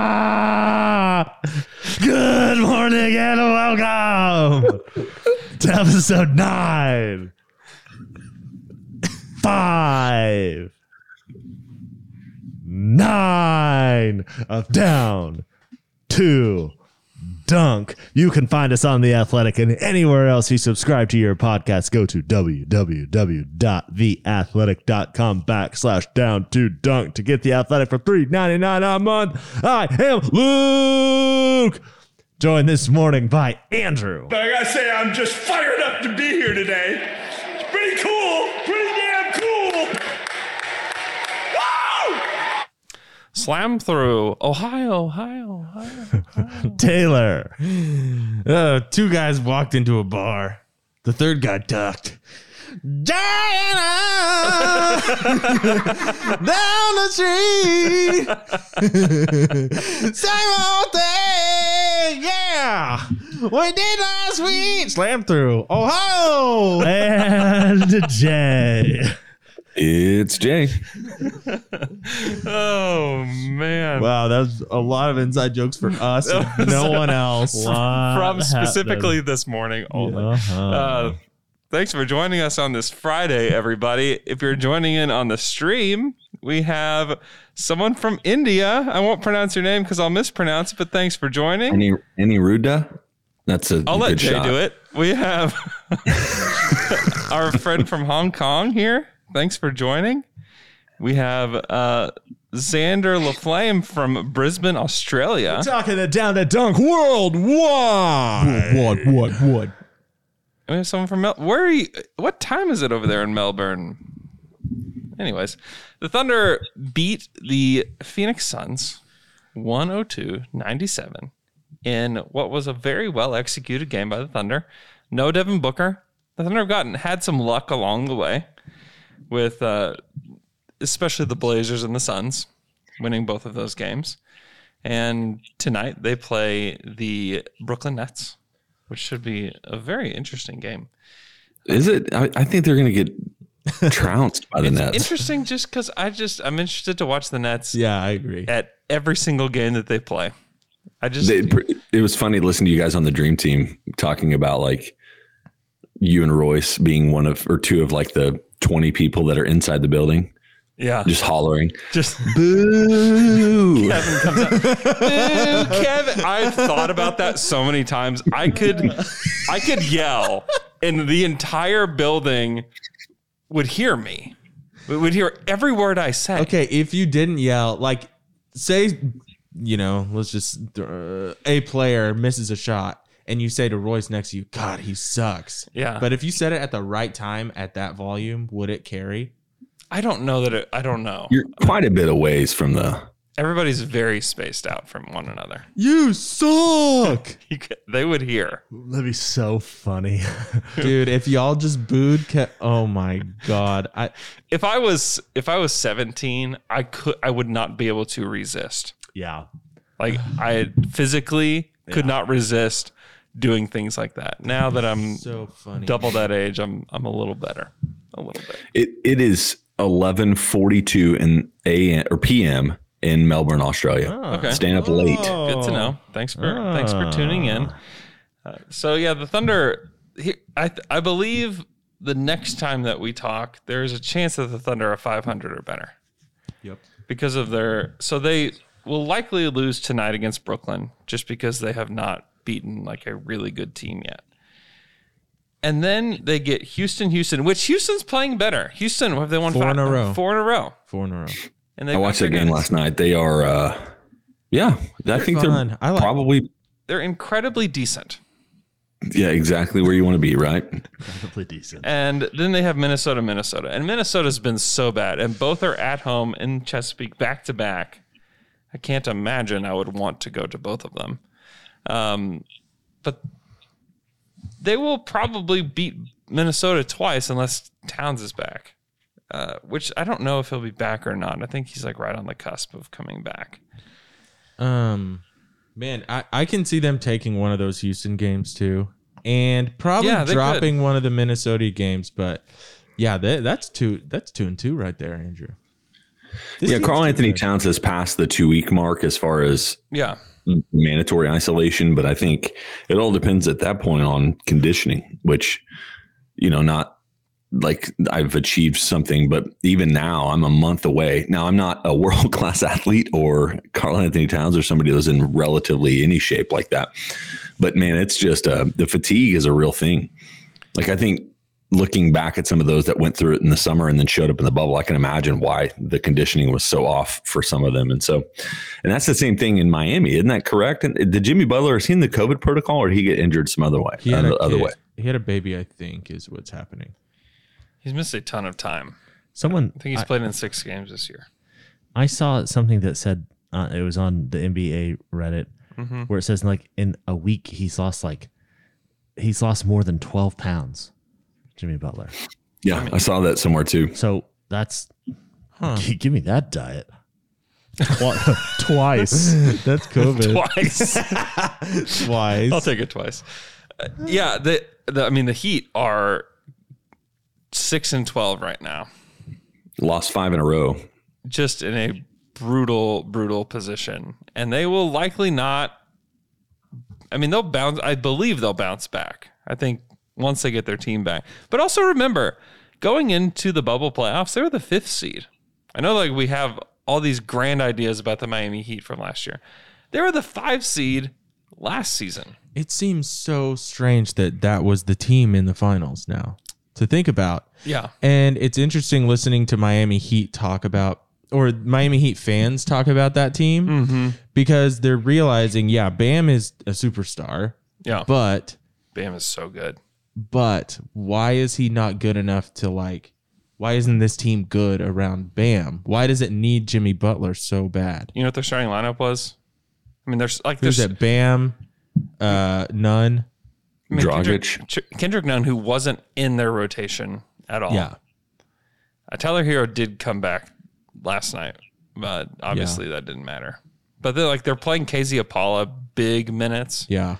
Ah! Good morning and welcome to episode nine. Five. Nine of down. Two. Dunk. You can find us on The Athletic and anywhere else you subscribe to your podcast. Go to www.theathletic.com backslash down to dunk to get The Athletic for three ninety nine a month. I am Luke. Joined this morning by Andrew. But I gotta say, I'm just fired up to be here today. It's pretty cool, Slam through Ohio, Ohio, Ohio. Taylor. Uh, two guys walked into a bar. The third guy ducked. Diana down the street. Same old thing, yeah. We did last week. Slam through. Ohio and Jay. It's Jay. Oh man. Wow, that was a lot of inside jokes for us. and no one else. From specifically this morning only. Uh-huh. Uh, thanks for joining us on this Friday, everybody. If you're joining in on the stream, we have someone from India. I won't pronounce your name because I'll mispronounce it, but thanks for joining. Any any Ruda? That's a I'll let good Jay shot. do it. We have our friend from Hong Kong here. Thanks for joining. We have uh, Xander LaFlame from Brisbane, Australia. Talking it down to dunk worldwide. What, what, what? We have someone from Mel- where are you? What time is it over there in Melbourne? Anyways, the Thunder beat the Phoenix Suns 102 97 in what was a very well executed game by the Thunder. No Devin Booker. The Thunder have gotten had some luck along the way with uh, especially the Blazers and the Suns winning both of those games. And tonight they play the Brooklyn Nets, which should be a very interesting game. Is it? I, I think they're going to get trounced by the Nets. Interesting just because I just I'm interested to watch the Nets Yeah, I agree. at every single game that they play. I just They- it was funny listening to you guys on the Dream Team talking about like you and Royce being one of or two of like the 20 people that are inside the building yeah just hollering. just Boo! Kevin comes out. Boo, Kevin. I've thought about that so many times. I could I could yell and the entire building would hear me. We would hear every word I say. Okay, if you didn't yell, like, say, you know, let's just, uh, a player misses a shot and you say to Royce next to you, God, he sucks. Yeah. But if you said it at the right time at that volume, would it carry? I don't know that it I don't know. You're quite a bit of ways from the Everybody's very spaced out from one another. You suck. You could, they would hear. That'd be so funny. Dude, if y'all just booed, Ke- oh my God. I, If I was if I was 17, I could I would not be able to resist. yeah. Like I physically could not resist doing things like that. Now that I'm So funny. double that age, I'm I'm a little better. A little bit. It it is 11:42 in a or p.m. in Melbourne, Australia. Okay. Staying up late. Good to know. Thanks for thanks for tuning in. Uh, so yeah, the Thunder. He, I I believe the next time that we talk, there is a chance that the Thunder are 500 or better. Yep. Because of their so they will likely lose tonight against Brooklyn just because they have not beaten like a really good team yet. And then they get Houston, Houston, which Houston's playing better. Houston, have they won Four five in a row. Four in a row. Four in a row. And I they've watched got that their game guys. last night. They are uh yeah, I think fun. they're I like- probably They're incredibly decent. Yeah, exactly where you want to be, right? Probably decent. And then they have Minnesota, Minnesota. And Minnesota's been so bad. And both are at home in Chesapeake back to back. I can't imagine I would want to go to both of them. Um, but they will probably beat Minnesota twice unless Towns is back, uh, which I don't know if he'll be back or not. I think he's like right on the cusp of coming back. Um, man, I, I can see them taking one of those Houston games too, and probably Yeah, they dropping one of the Minnesota games. But yeah, that, that's two. That's two and two right there, Andrew. This yeah, Carl Anthony. Towns has passed the two week mark as far as Yeah. Mandatory isolation, but I think it all depends at that point on conditioning, which, you know, not like I've achieved something, but even now I'm a month away. Now I'm not a world class athlete or Karl-Anthony Towns or somebody that's in relatively any shape like that. But man, it's just uh, the fatigue is a real thing. Like I think looking back at some of those that went through it in the summer and then showed up in the bubble, I can imagine why the conditioning was so off for some of them. And so, and that's the same thing in Miami, isn't that correct? And did Jimmy Butler is he in the COVID protocol or did he get injured some other way? He had Uh, a other kid. way. He had a baby, I think, is what's happening. He's missed a ton of time. Someone, I think he's I, played in six games this year. I saw something that said uh, it was on the NBA Reddit Mm-hmm. where it says like in a week he's lost like he's lost more than twelve pounds. Jimmy Butler. Yeah, I saw that somewhere too. So that's Huh. G- give me that diet. Twice. That's COVID. Twice. Twice. I'll take it twice. Uh, yeah, the, the I mean the Heat are six and twelve right now, Lost five in a row. just in a brutal, brutal position, and they will likely not. I mean, they'll bounce. I believe they'll bounce back. I think once they get their team back. But also remember, going into the bubble playoffs, they were the fifth seed. I know, like we have all these grand ideas about the Miami Heat from last year. They were the five seed last season. It seems so strange that that was the team in the finals now to think about. Yeah. And it's interesting listening to Miami Heat talk about, or Miami Heat fans talk about that team mm-hmm. because they're realizing, yeah, Bam is a superstar, Yeah. but Bam is so good. But why is he not good enough to like? Why isn't this team good around Bam? Why does it need Jimmy Butler so bad? You know what their starting lineup was? I mean, there's like Who's there's that? Bam, uh, none. I mean, Dragic. Kendrick, Ch- Kendrick Nunn, who wasn't in their rotation at all. Yeah, Uh, Tyler Herro did come back last night, but obviously that didn't matter. But they're like they're playing KZ Okpala big minutes. yeah.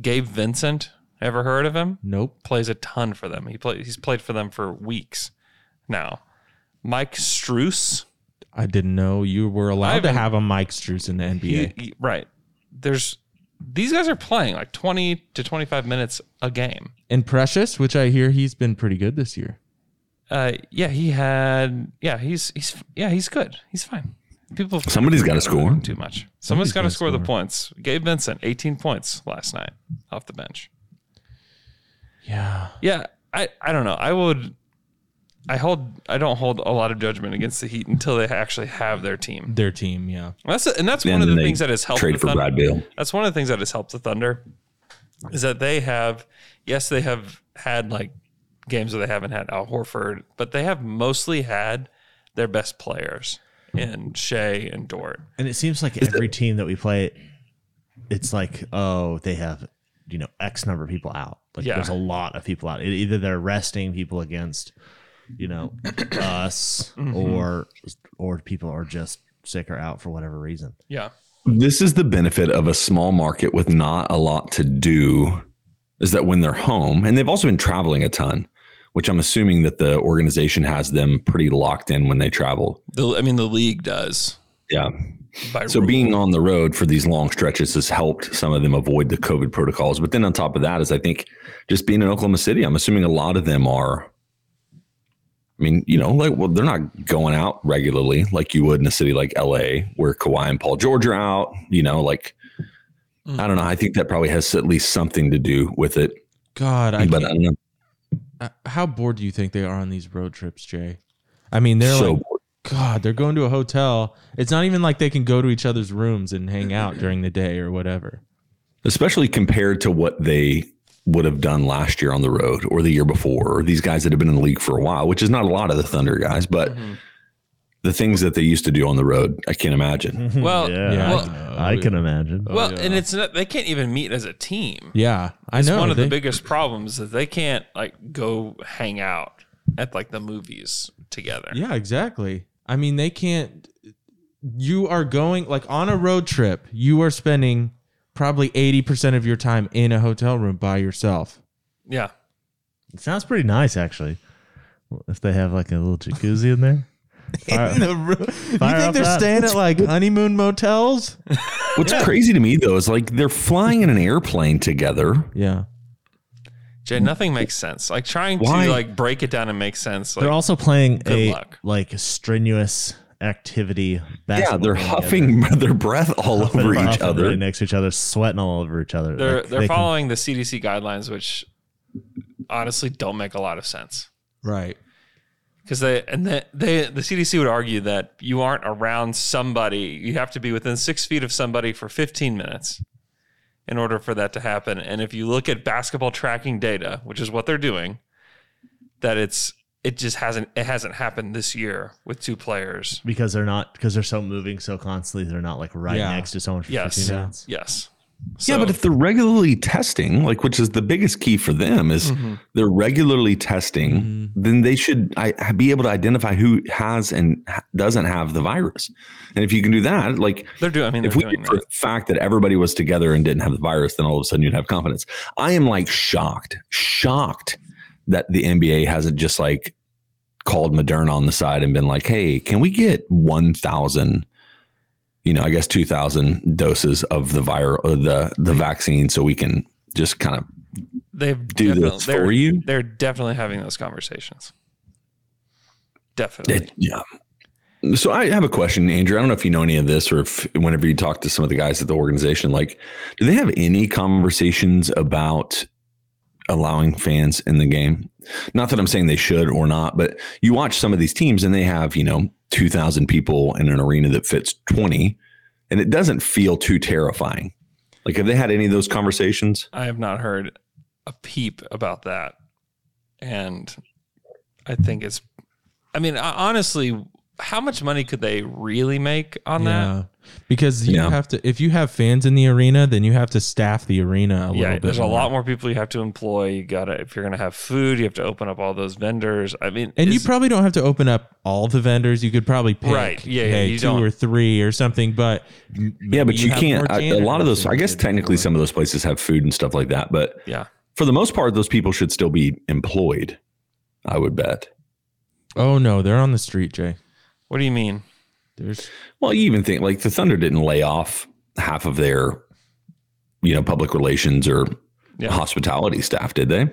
Gabe Vincent, ever heard of him? Nope. Plays a ton for them. He play, he's played for them for weeks now. Mike Strus, I didn't know you were allowed to haven't- have a Mike Strus in the NBA. he- he- right? There's these guys are playing like 20 to 25 minutes a game. and Precious, which I hear he's been pretty good this year. Uh, yeah, he had. Yeah, he's he's yeah he's good. He's fine. People Somebody's gotta score. too much. Somebody's got to gotta score the points. Gabe Vincent, 18 points last night off the bench. Yeah. Yeah, I I don't know. I would. I hold. I don't hold a lot of judgment against the Heat until they actually have their team. Their team, yeah. That's and that's And one of the things that has helped trade the for Thunder. Brad Beal. That's one of the things that has helped the Thunder is that they have, yes, they have had like games where they haven't had Al Horford, but they have mostly had their best players in Shai and Dort. And it seems like every team that we play, it's like, oh, they have, you know, X number of people out. Like Yeah. there's a lot of people out. Either they're resting people against, you know, us, mm-hmm. or or people are just sick or out for whatever reason. Yeah. This is the benefit of a small market with not a lot to do is that when they're home, and they've also been traveling a ton, which I'm assuming that the organization has them pretty locked in when they travel. The, I mean, the league does. Yeah. So rule. being on the road for these long stretches has helped some of them avoid the COVID protocols. But then on top of that is I think just being in Oklahoma City, I'm assuming a lot of them are I mean, you know, like well, they're not going out regularly like you would in a city like LA where Kawhi and Paul George are out, you know, like I don't know. I think that probably has at least something to do with it. God, I but I don't know. uh, how bored do you think they are on these road trips, Jay? I mean, they're So like, God, they're going to a hotel. It's not even like they can go to each other's rooms and hang out during the day or whatever. especially compared to what they would have done last year on the road or the year before, or these guys that have been in the league for a while, which is not a lot of the Thunder guys, but mm-hmm. the things that they used to do on the road, I can't imagine. Mm-hmm. Well, Yeah, Yeah. well, I can imagine. well, oh, and it's not, they can't even meet as a team. Yeah, I It's know. one of they- the biggest problems that they can't like go hang out at like the movies together. Yeah, exactly. I mean, they can't. You are going like on a road trip. You are spending probably eighty percent of your time in a hotel room by yourself. Yeah. It sounds pretty nice, actually. If they have like a little jacuzzi in there. Fire- In the ro- you Fire think up they're that. staying at like honeymoon motels? What's crazy to me though is like they're flying in an airplane together. Yeah. Jay, nothing makes sense. Like trying Why? to like break it down and make sense. Like, They're also playing good a luck. like strenuous activity. Yeah, they're game huffing their breath all together. over Huffing, each huffing other. right next to each other, sweating all over each other. they're Like, they're they can- following the CDC guidelines, which honestly don't make a lot of sense. Right. Because they and the, they the CDC would argue that you aren't around somebody. You have to be within six feet of somebody for 15 minutes in order for that to happen. And if you look at basketball tracking data, which is what they're doing, that it's it just hasn't it hasn't happened this year with two players. because they're not because they're so moving so constantly. They're not like right Yeah. next to someone for Yes. 15 minutes. Yes. Yeah, but if they're regularly testing, like which is the biggest key for them, is Mm-hmm. they're regularly testing, then they should I, be able to identify who has and doesn't have the virus. And if you can do that, like they're doing. I mean, if we for the fact that everybody was together and didn't have the virus, then all of a sudden you'd have confidence. I am like shocked, shocked that the NBA hasn't just like called Moderna on the side and been like, "Hey, can we get one thousand, you know, I guess two thousand doses of the virus, uh, the the vaccine, so we can just kind of They've do this they're- for you?" They're definitely having those conversations. Definitely. It- yeah. So I have a question, Andrew. I don't know if you know any of this, or if whenever you talk to some of the guys at the organization, like, do they have any conversations about allowing fans in the game? Not that I'm saying they should or not, but you watch some of these teams and they have, you know, 2,000 people in an arena that fits 20, and it doesn't feel too terrifying. Like, have they had any of those conversations? I have not heard a peep about that. And I think it's, I mean, honestly, how much money could they really make on Yeah. Because you Yeah. have to if you have fans in the arena, then you have to staff the arena a that? little Yeah, bit. there's a lot more people you have to employ. You gotta, if you're gonna have food, you have to open up all those vendors. I mean, And you probably don't have to open up all the vendors. You could probably pick Right. Yeah, yeah, hey, you 2 don't- or three or something. But Yeah, but maybe you can't. more I- A lot of those, I guess, technically, some of those places have food and stuff like that, but yeah, for the most part, those people should still be employed. I would bet. Oh no, they're on the street, Jay. What do you mean? There's Well, you even think like the Thunder didn't lay off half of their, you know, public relations or Yeah. hospitality staff, did they?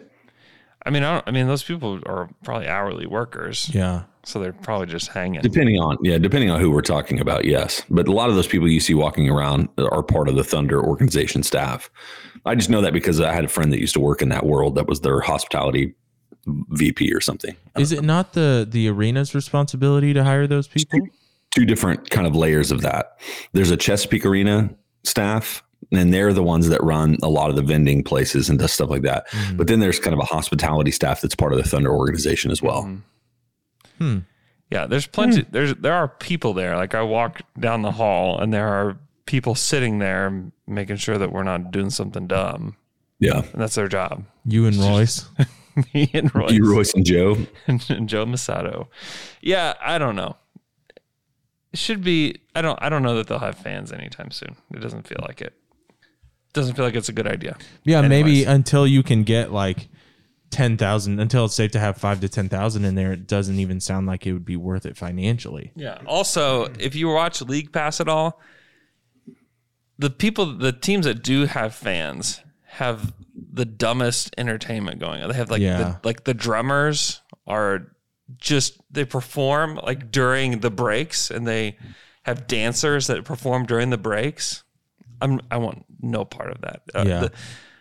I mean, I, don't, I mean, those people are probably hourly workers, yeah. so they're probably just hanging. Depending on yeah, depending on who we're talking about, yes. But a lot of those people you see walking around are part of the Thunder organization staff. I just know that because I had a friend that used to work in that world that was their hospitality VP or something. Is it not the the arena's responsibility to hire those people? two different kind of layers of that. There's a Chesapeake Arena staff, and they're the ones that run a lot of the vending places and does stuff like that. Mm-hmm. But then there's kind of a hospitality staff that's part of the Thunder organization as well. Mm-hmm. Hmm. Yeah, there's plenty. Hmm. There's there are people there. Like I walk down the hall, and there are people sitting there making sure that we're not doing something dumb, Yeah. and that's their job. You and Royce. Me and Royce, You, Royce, and Joe. and Joe Mussatto. Yeah, I don't know. It should be. I don't. I don't know that they'll have fans anytime soon. It doesn't feel like it. Doesn't feel like it's a good idea. Yeah, maybe until you can get like ten thousand, until it's safe to have five to ten thousand in there, it doesn't even sound like it would be worth it financially. Yeah. Also, if you watch League Pass at all, the people, the teams that do have fans have the dumbest entertainment going on. They have like Yeah. the, like the drummers are just they perform like during the breaks, and they have dancers that perform during the breaks. I'm I want no part of that. Uh, Yeah. The,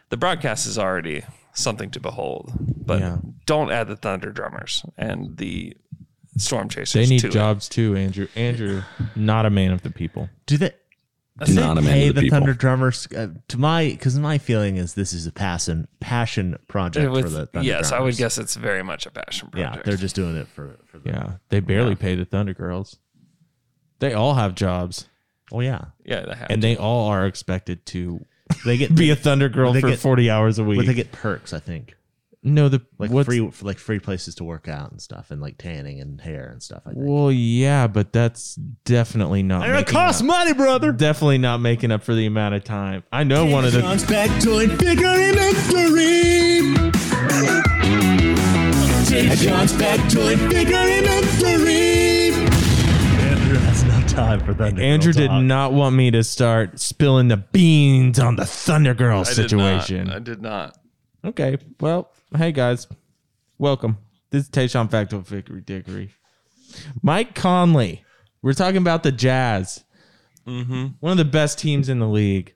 the broadcast is already something to behold, but Yeah. don't add the Thunder drummers and the Storm Chasers. They need to it. jobs too, Andrew. Andrew, not a man of the people. Do they? Do not amend Hey, the the. Thunder Drummers. Uh, to my, because my feeling is this is a passion passion project With- for the Thunder yes, I would guess it's very much a passion project. Yeah, they're just doing it for for the. Yeah, they barely pay the Thunder Girls. They all have jobs, Oh yeah, yeah, they have and they all are expected to they get be a Thunder Girl for get- forty hours a week. But they get perks, I think, no, the like what's- free like free places to work out and stuff, and like tanning and hair and stuff. I think. Well, yeah, but that's definitely not. And it making costs up- money, brother. Definitely not making up for the amount of time. I know one of the. Factoid figure mystery. John's factoid figure mystery. Andrew has no time for Thunder. Andrew Girl did talk. not want me to start spilling the beans on the Thunder Girl I did situation. not. I did not. Okay, well, hey guys, welcome. This is Tayshawn Facto Victory Dickery. Mike Conley. We're talking about the Jazz. Mm-hmm. One of the best teams in the league.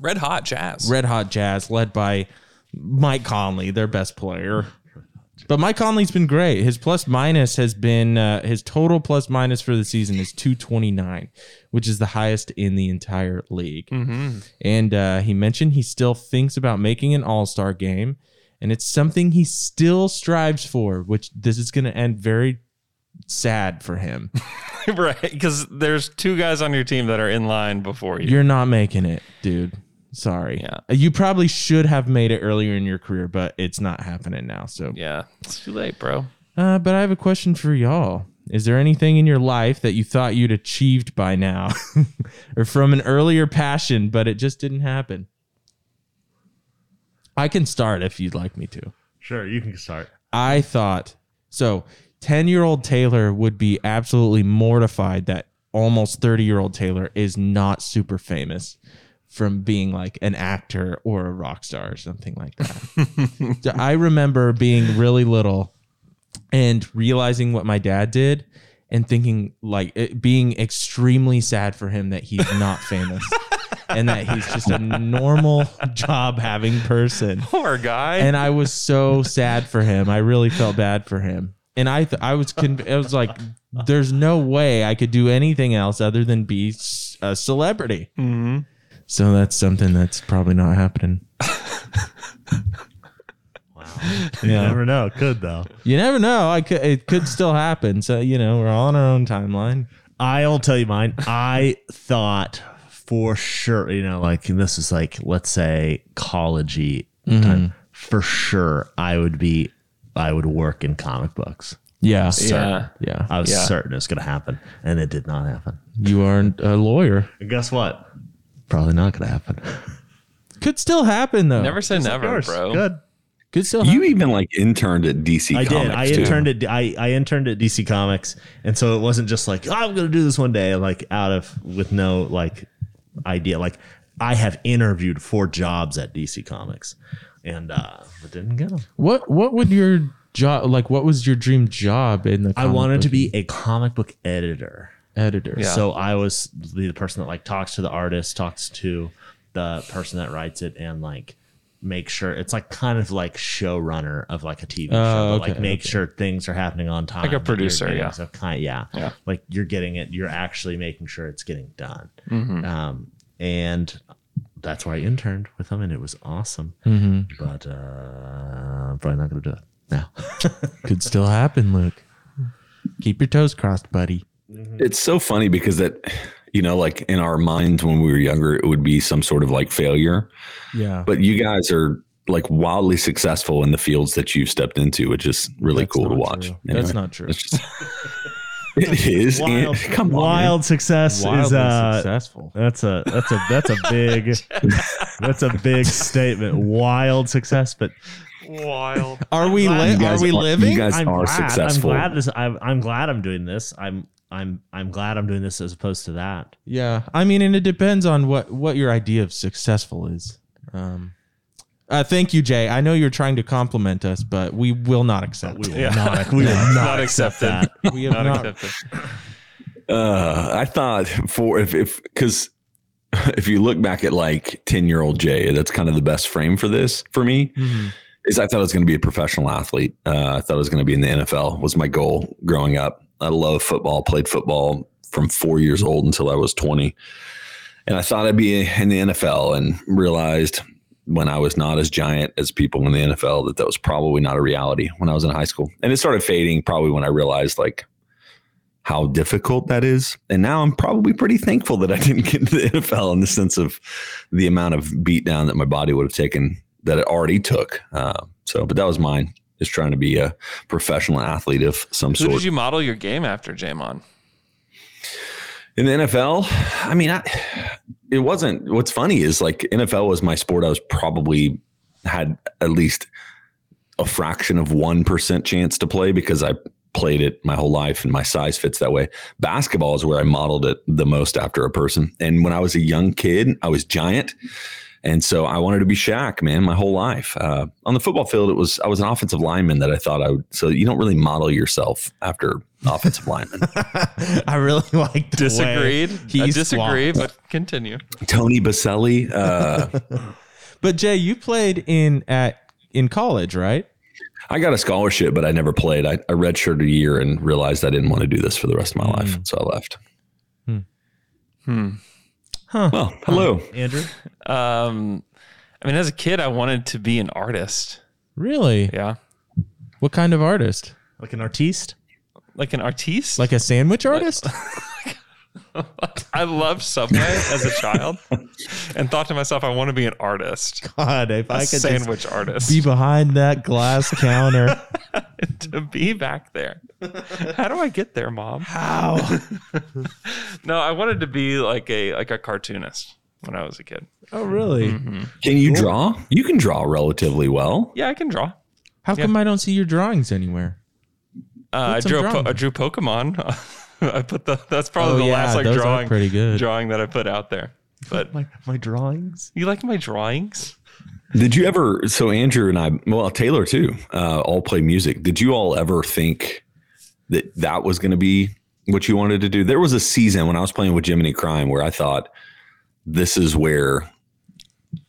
Red Hot Jazz. Red Hot Jazz, led by Mike Conley, their best player. But Mike Conley's been great. His plus minus has been uh, his total plus minus for the season is 229, which is the highest in the entire league. Mm-hmm. And uh, he mentioned he still thinks about making an All Star game, and it's something he still strives for. Which this is going to end very sad for him. right, because there's two guys on your team that are in line before you. You're not making it, dude. Sorry. Yeah. You probably should have made it earlier in your career, but it's not happening now. So yeah, it's too late, bro. Uh, but I have a question for y'all. Is there anything in your life that you thought you'd achieved by now or from an earlier passion, but it just didn't happen? I can start if you'd like me to. Sure, you can start. I thought so. 10 year old Taylor would be absolutely mortified that almost 30 year old Taylor is not super famous from being like an actor or a rock star or something like that. So I remember being really little and realizing what my dad did and thinking like it, being extremely sad for him that he's not famous and that he's just a normal job having person. Poor guy. And I was so sad for him. I really felt bad for him. And I th- I was conv- I was like there's no way I could do anything else other than be a celebrity. mm-hmm. So that's something that's probably not happening. Wow. You Yeah. never know. It could though. You never know. I could it could still happen. So, you know, we're all on our own timeline. I'll tell you mine. I thought for sure, you know, like this is like let's say collegey time. Mm-hmm. For sure, I would be, I would work in comic books. Yeah. Yeah. Yeah. I was Yeah. certain it was going to happen, and it did not happen. You aren't a lawyer. And guess what? Probably not going to happen. Could still happen though. Never say never, bro. Good. Could still happen. You even like interned at DC I Comics. did. I too. interned at I, I interned at DC Comics, and so it wasn't just like oh, I'm going to do this one day, like out of with no like idea. Like I have interviewed for jobs at DC Comics, and uh, but didn't get them. What what would your job like what was your dream job in the I comic wanted to be a comic book editor. editor? Yeah. So I was the person that like talks to the artist, talks to the person that writes it, and like make sure it's like kind of like showrunner of like a TV show. Oh, but, like okay, make okay. sure things are happening on time. Like a producer, getting- yeah. So kind yeah. Yeah. Like you're getting it. You're actually making sure it's getting done. Mm-hmm. Um, and that's why I interned with them, and it was awesome. Mm-hmm. But uh, I'm probably not going to do it now. Could still happen, Luke. Keep your toes crossed, buddy. It's so funny because that, you know, like in our minds when we were younger, it would be some sort of like failure. Yeah. But you guys are like wildly successful in the fields that you've stepped into, which is really That's cool to watch. Anyway, That's not true. it's just- it is. wild, and- come on, man. wild success is uh, successful. That's a that's a that's a big that's a big statement. Wild success, but Wild. Are we glad li- You are we living? You guys I'm are glad, successful. I'm glad this. I'm, I'm glad I'm doing this. I'm I'm I'm glad I'm doing this as opposed to that. Yeah, I mean, and it depends on what what your idea of successful is. Um, uh, thank you, Jay. I know you're trying to compliment us, but we will not accept. We will Yeah. not. We will not, Not accept that. We have Not not. accepted. Uh, I thought for if if because if you look back at like ten year old Jay, that's kind of the best frame for this for me. Mhm. Is I thought I was going to be a professional athlete. Uh, I thought I was going to be in the NFL. Was my goal growing up. I love football. Played football from four years old until I was twenty, and I thought I'd be in the NFL, and realized when I was not as giant as people in the NFL that that was probably not a reality when I was in high school, and it started fading probably when I realized like how difficult that is. And now I'm probably pretty thankful that I didn't get into the NFL in the sense of the amount of beatdown that my body would have taken that it already took. Uh, so, but that was mine, just trying to be a professional athlete of some Who sort. did you model your game after, Jamon? In the NFL, I mean, I, it wasn't. What's funny is like NFL was my sport. I was probably had at least a fraction of one percent chance to play because I played it my whole life and my size fits that way. Basketball is where I modeled it the most after a person. And when I was a young kid, I was giant. And so I wanted to be Shaq, man, my whole life. Uh, on the football field, it was I was an offensive lineman that I thought I would. So you don't really model yourself after offensive lineman. I really like Disagreed. He I disagree, swapped. but continue. Tony Boselli. Uh, But Jay, you played in at in college, right? I got a scholarship, but I never played. I, I redshirted a year and realized I didn't want to do this for the rest of my life, so I left. Hmm. Well, hello. Andrew. Um, I mean, as a kid, I wanted to be an artist. Really? Yeah, What kind of artist? Like an artiste? like an artiste. Like a sandwich artist? I loved Subway as a child, and thought to myself, I want to be an artist, God, if a I could sandwich just artist, be behind that glass counter. to be back there. How do I get there, mom? How? No, I wanted to be like a like a cartoonist when I was a kid. Oh, really? Can you draw? You can draw relatively well. Yeah, I can draw. How come I don't see your drawings anywhere? Uh, I drew po- I drew Pokemon. I put the that's probably Oh, the yeah, last like drawing pretty good. drawing that I put out there. But My my drawings. you like my drawings? Did you ever? So Andrew and I, well, Taylor too, uh, all play music. Did you all ever think that that was going to be what you wanted to do? There was a season when I was playing with Jiminy Crime where I thought, this is where,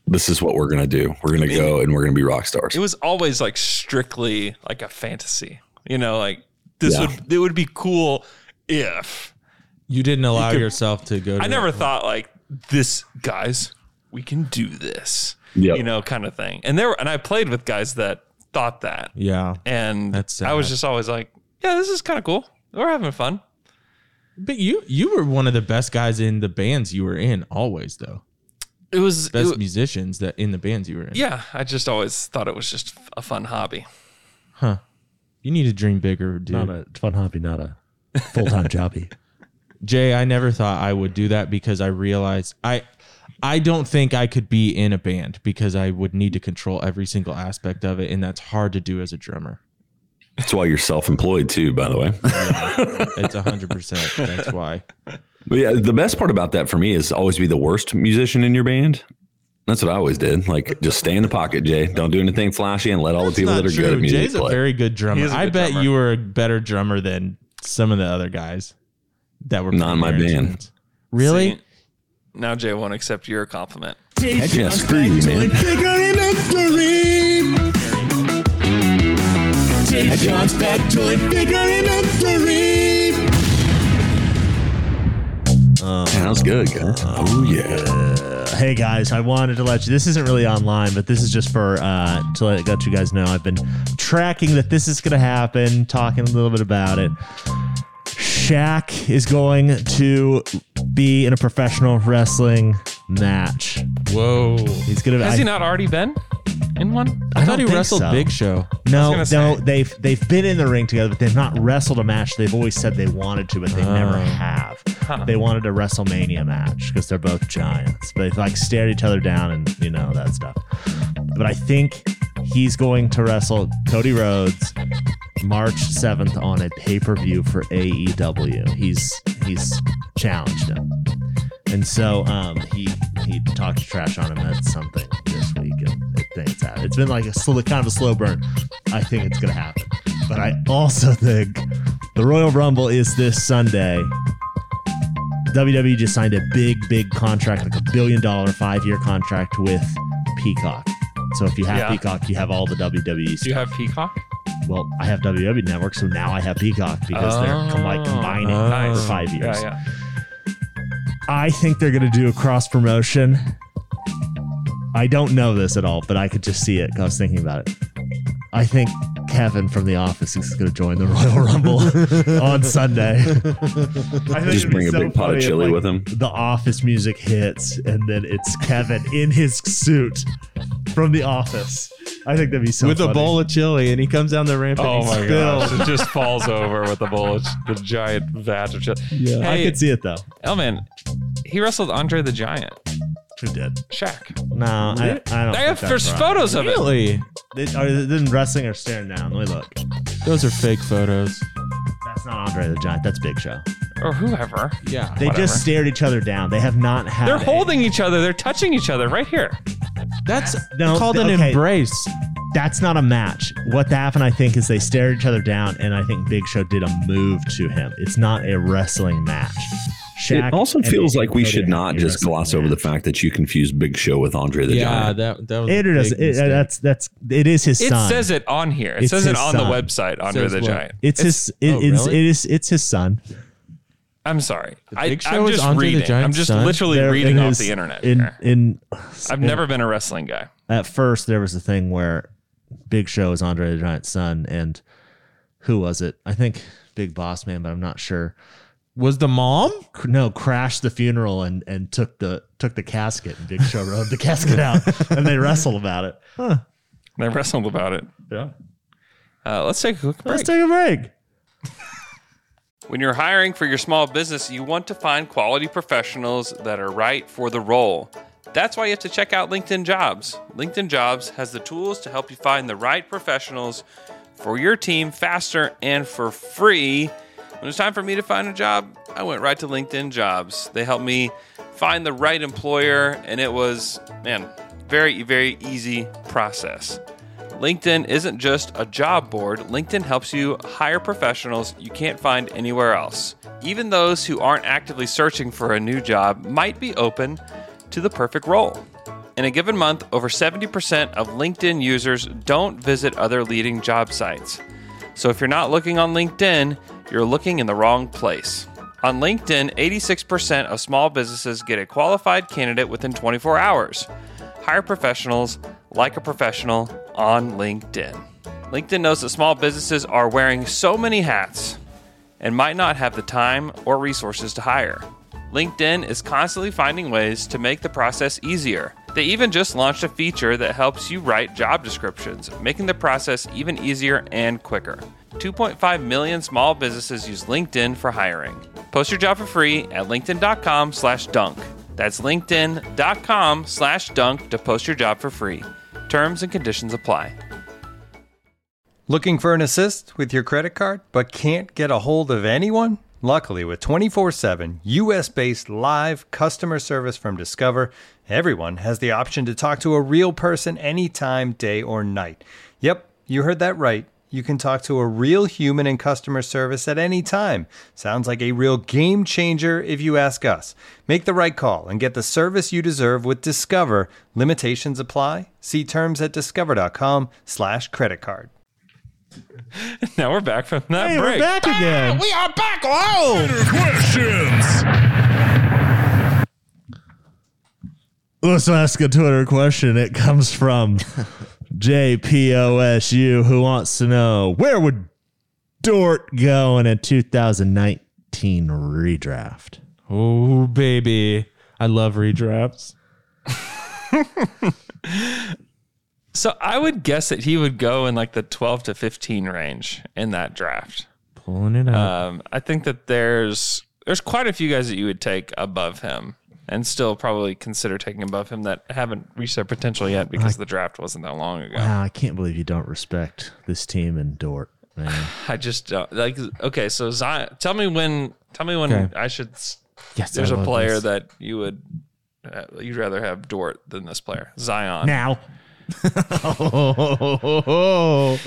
this is what we're going to do. We're going to go and we're going to be rock stars. It was always like strictly like a fantasy. You know, like this Yeah. would it would be cool if You didn't allow could- yourself to go. To I never thought like this guys, we can do this. Yep. You know, kind of thing. And there and I played with guys that thought that. Yeah, And That's I was just always like, yeah, this is kind of cool. We're having fun. but you you were one of the best guys in the bands you were in. Always though, It was, it best wa- musicians that in the bands you were in. yeah, I just always thought it was just a fun hobby. Huh. You need to dream bigger, dude. Not a fun hobby, not a full time jobby. Jay, I never thought I would do that because I realized I I don't think I could be in a band because I would need to control every single aspect of it and that's hard to do as a drummer. That's why you're self-employed too, by the way. It's 100%. That's why. But yeah, the best part about that for me is always be the worst musician in your band. That's what I always did. Like, just stay in the pocket, Jay. Don't do anything flashy, and let all the people that are good at true. music Jay's a very good drummer. He is a I bet drummer. you were a better drummer than some of the other guys that were Not in my band. instruments. Really? See, now Jay won't accept your compliment. yeah, screw you, man. Figuring out the reap. Jay John's factoid figuring out the reap. Sounds good, guys. Oh yeah. hey guys, I wanted to let you. This isn't really online, but this is just for uh, to let, let you guys know. I've been tracking that this is going to happen, talking a little bit about it. Shaq is going to be in a professional wrestling match. Whoa. He's gonna. Has I, he not already been in one? I, thought don't he think wrestled so. Big Show. No, no, say. they've they've been in the ring together, but they've not wrestled a match. They've always said they wanted to, but they never have. They wanted a WrestleMania match because they're both giants. They like stared each other down and you know that stuff. But I think he's going to wrestle Cody Rhodes March seventh on a pay per view for AEW. He's he's challenged him, and so um, he he talked trash on him at something think it's happened. It's been like a slow, kind of a slow burn. I think it's gonna happen, but I also think the Royal Rumble is this Sunday. WWE just signed a big, big contract, like a billion dollar five year contract with Peacock. So if you have Yeah. Peacock, you have all the WWE Do you have Peacock? Well, I have WWE Network, so now I have Peacock because they're com- like Oh, combining nice. for five years. Yeah, yeah. I think they're going to do a cross promotion. I don't know this at all, but I could just see it. 'cause I was thinking about it. I think Kevin from The Office is going to join the Royal Rumble on Sunday. I think Just bring a so big pot of funny if, chili like, with him. The Office music hits, and then it's Kevin in his suit from The Office. I think that'd be so with funny. a bowl of chili, and he comes down the ramp. Oh and he my spills. gosh! It just falls over with the bullet, the giant vat of chili. Yeah. I could see it though. Elman, he wrestled Andre the Giant. Who did? Shaq. No, I, I don't. I have think there's photos of it. Really? They, are they in wrestling or staring down? Let me look. Those are fake photos. That's not Andre the Giant. That's Big Show. Or whoever. Yeah. They Whatever. just stared each other down. They have not had. They're a- holding each other. They're touching each other right here. That's No, called an okay. embrace. That's not a match. What happened, I think, is they stared each other down, and I think Big Show did a move to him. It's not a wrestling match. Shaq It also feels like we should not just wrestling gloss over the fact that you confused Big Show with Andre the Yeah, Giant. that that was. It a is. It, that's that's it is his It son. says it on here. It It's says it on son. the website, Andre Says the what? Giant. It's, his. It, Oh, it's, really? it is. It's his son. I'm sorry. I, Big Show I'm is just Andre the reading. I'm just son? literally There- reading off his- the internet. In here. in. I've in- never been a wrestling guy. At first, there was a thing where Big Show is Andre the Giant's son, and who was it? I think Big Boss Man, but I'm not sure. Was the mom. no crashed the funeral and and took the took the casket and Big Show rode the casket out and they wrestled about it. Huh. They wrestled about it. Yeah. Uh, let's take a quick break. Let's take a break. When you're hiring for your small business, you want to find quality professionals that are right for the role. That's why you have to check out LinkedIn Jobs. LinkedIn Jobs has the tools to help you find the right professionals for your team faster and for free. When it was time for me to find a job, I went right to LinkedIn Jobs. They helped me find the right employer, and it was, man, very, very easy process. LinkedIn isn't just a job board, LinkedIn helps you hire professionals you can't find anywhere else. Even those who aren't actively searching for a new job might be open to the perfect role. In a given month, over 70% of LinkedIn users don't visit other leading job sites. So if you're not looking on LinkedIn, you're looking in the wrong place. On LinkedIn, 86% of small businesses get a qualified candidate within 24 hours. Hire professionals like a professional on LinkedIn. LinkedIn knows that small businesses are wearing so many hats and might not have the time or resources to hire. LinkedIn is constantly finding ways to make the process easier. They even just launched a feature that helps you write job descriptions, making the process even easier and quicker. 2.5 million small businesses use LinkedIn for hiring. Post your job for free at linkedin.com slash dunk. That's linkedin.com slash dunk to post your job for free. Terms and conditions apply. Looking for an assist with your credit card but can't get a hold of anyone? Luckily, with 24 7 US based live customer service from Discover, everyone has the option to talk to a real person anytime, day or night. Yep, you heard that right. You can talk to a real human in customer service at any time. Sounds like a real game changer if you ask us. Make the right call and get the service you deserve with Discover. Limitations apply. See terms at discover.com slash credit card. Now we're back from that Hey, break. we're back again. Ah, we are back. Oh, Questions. Let's ask a Twitter question. It comes from JPOSU, who wants to know where would Dort go in a 2019 redraft? oh, baby. I love redrafts. So I would guess that he would go in like the 12 to 15 range in that draft. Pulling it out. Um, I think that there's there's quite a few guys that you would take above him and still probably consider taking above him that haven't reached their potential yet because the draft wasn't that long ago. Wow, I can't believe you don't respect this team and Dort, man. I just don't like okay, so Zion tell me when tell me when Okay. I should yes, there's I a player this. that you would uh, you'd rather have Dort than this player. Zion. now. oh,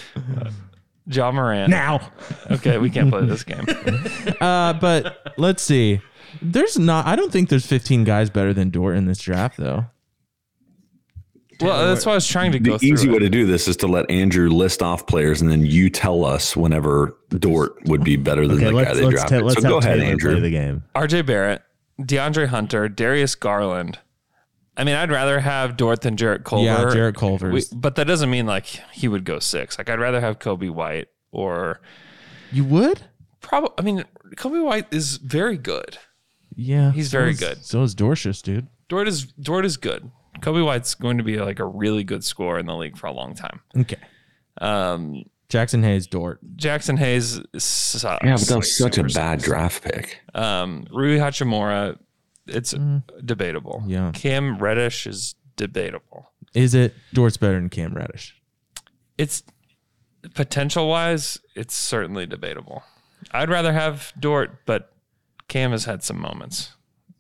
Ja Morant. now. Okay, we can't play this game. Uh, but let's see. There's not. I don't think there's 15 guys better than Dort in this draft, though. well, that's why I was trying to go through. The through. easy it. way to do this is to let Andrew list off players, and then you tell us whenever Dort would be better than Okay, the guy let's they let's, drafted. ta- let's so go ahead, Taylor Andrew. play the game. RJ Barrett, DeAndre Hunter, Darius Garland. I mean, I'd rather have Dort than Jarrett Culver. Yeah, Jarrett Culver's. We- but that doesn't mean like he would go six. Like I'd rather have Coby White or You would? probably. I mean, Coby White is very good. Yeah. He's so very is- good. So is Dorcius, dude. Dort is Dort is good. Coby White's going to be like a really good scorer in the league for a long time. Okay. Um, Jaxson Hayes, Dort. Jaxson Hayes sucks. Yeah, but that like, such a bad sucks. draft pick. Um, Rui Hachimura, it's debatable. Mm. Yeah. Cam Reddish is debatable. Is it Dort's better than Cam Reddish? It's potential wise, it's certainly debatable. I'd rather have Dort, but Cam has had some moments.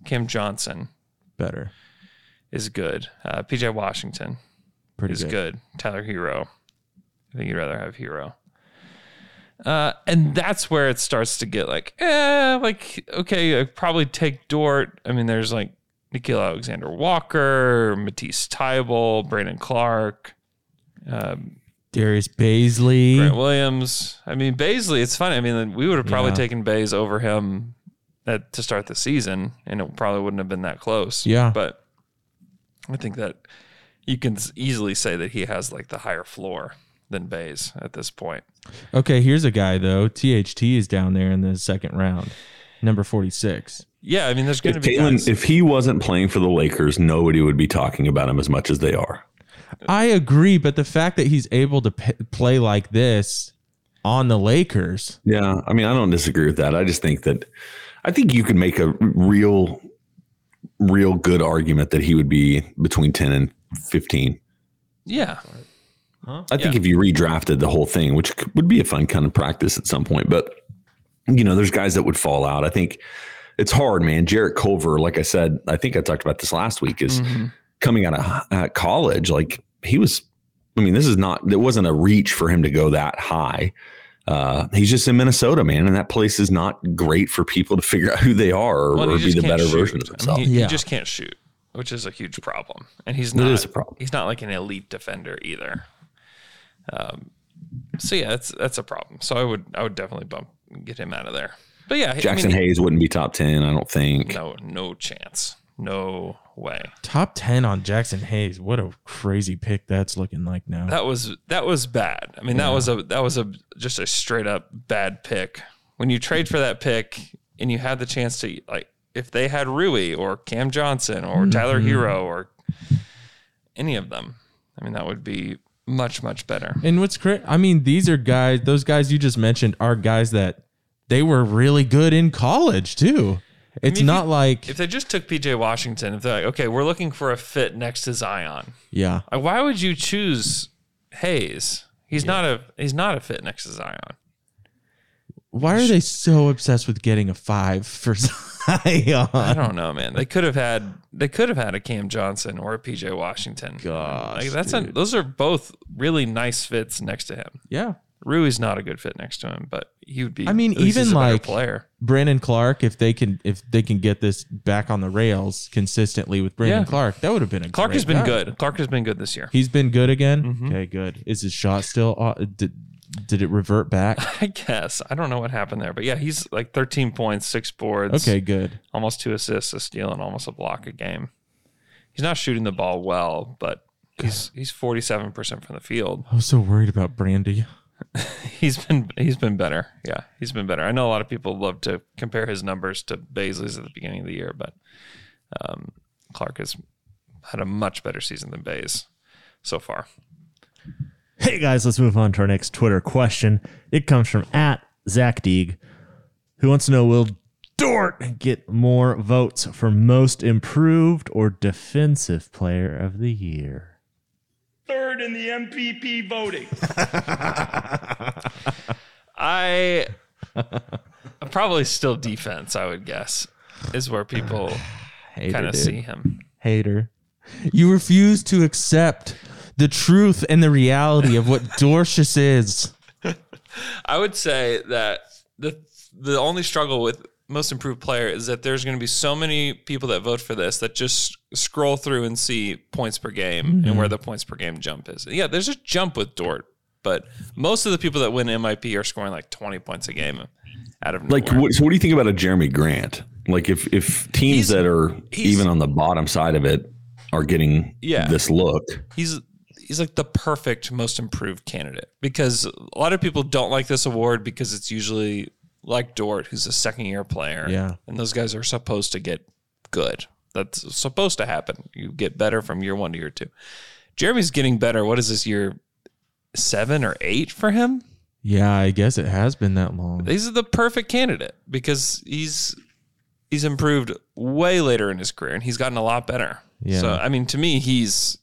Cam Johnson Better. is good. Uh, PJ Washington Pretty is good. good. Tyler Herro. I think you'd rather have Herro. Uh, and that's where it starts to get like, eh, like, okay, I'd probably take Dort. I mean, there's like Nickeil Alexander Walker, Matisse Thybulle, Brandon Clarke, um, Darius Bazley. Grant Williams. I mean, Bazley, it's funny. I mean, we would have probably Yeah. taken Bays over him at, to start the season, and it probably wouldn't have been that close. Yeah. But I think that you can easily say that he has like the higher floor than Bays at this point. Okay, here's a guy though. THT is down there in the second round, number 46. Yeah, I mean, there's going If to be Taylor, guys. if he wasn't playing for the Lakers, nobody would be talking about him as much as they are. I agree, but the fact that he's able to p- play like this on the Lakers, Yeah, I mean, I don't disagree with that. I just think that I think you can make a real, real good argument that he would be between ten and fifteen. yeah, I think if you redrafted the whole thing, which would be a fun kind of practice at some point, but you know, there's guys that would fall out. I think it's hard, man. Jarrett Culver, like I said, I think I talked about this last week, is coming out of uh, college. Like he was, I mean, this is not, it wasn't a reach for him to go that high. Uh, he's just in Minnesota, man, and that place is not great for people to figure out who they are or, Well, or be the better shoot. version of I mean, themselves. he, he just can't shoot, which is a huge problem. And he's not. is a problem. He's not like an elite defender either. Um, so yeah, that's that's a problem. So I would I would definitely bump get him out of there. But yeah, I Jaxson mean, Hayes wouldn't be top 10, I don't think. No, no chance. No way. top 10 on Jaxson Hayes. What a crazy pick that's looking like now. That was that was bad. I mean, that was a that was a just a straight up bad pick. When you trade for that pick and you had the chance to like if they had Rui or Cam Johnson or Tyler mm-hmm. Herro or any of them, I mean that would be much much better. And what's great, I mean, these are guys, those guys you just mentioned are guys that they were really good in college too. It's if not you- like, If they just took PJ Washington, if they're like, okay, we're looking for a fit next to Zion, yeah. like, why would you choose Hayes? He's not a he's not a fit next to Zion. Why are they so obsessed with getting a five for Zion? I don't know, man. They could have had they could have had a Cam Johnson or a PJ Washington. Gosh, like that's a, those are both really nice fits next to him. Yeah. Rui's not a good fit next to him, but he would be. I mean, at least he's even a like player. Brandon Clarke, if they can, if they can get this back on the rails consistently with Brandon Yeah. Clarke, that would have been a Clarke has been guy. good. Clarke has been good this year. He's been good again. Mm-hmm. Okay, good. Is his shot still? Uh, did did it revert back? I guess I don't know what happened there, but yeah, he's like 13 points, six boards. Okay, good. almost two assists, a steal, and almost a block a game. He's not shooting the ball well, but he's he's 47 percent from the field. I was so worried about Brandy. He's been he's been better. Yeah, he's been better. I know a lot of people love to compare his numbers to Bazley's at the beginning of the year, but um, Clarke has had a much better season than Bays so far. Hey guys, let's move on to our next Twitter question. It comes from at Zach Deeg, who wants to know Will Dort get more votes for most improved or defensive player of the year? Third in the MPP voting. I probably still defense. I would guess is where people kind of see him. Hater. You refuse to accept the truth and the reality of what Dorcius is. I would say that the the only struggle with most improved player is that there's going to be so many people that vote for this that just scroll through and see points per game and mm-hmm. where the points per game jump is. Yeah, there's a jump with Dort, but most of the people that win MIP are scoring like 20 points a game out of Like, what, so what do you think about a Jerami Grant? Like if if teams that are even on the bottom side of it are getting Yeah. this look, he's he's like the perfect most improved candidate because a lot of people don't like this award because it's usually like Dort, who's a second year player. Yeah. And those guys are supposed to get good. That's supposed to happen. You get better from year one to year two. Jerami's getting better. What is this year seven or eight for him? Yeah, I guess it has been that long. He's the perfect candidate because he's he's improved way later in his career and he's gotten a lot better. Yeah. So I mean to me he's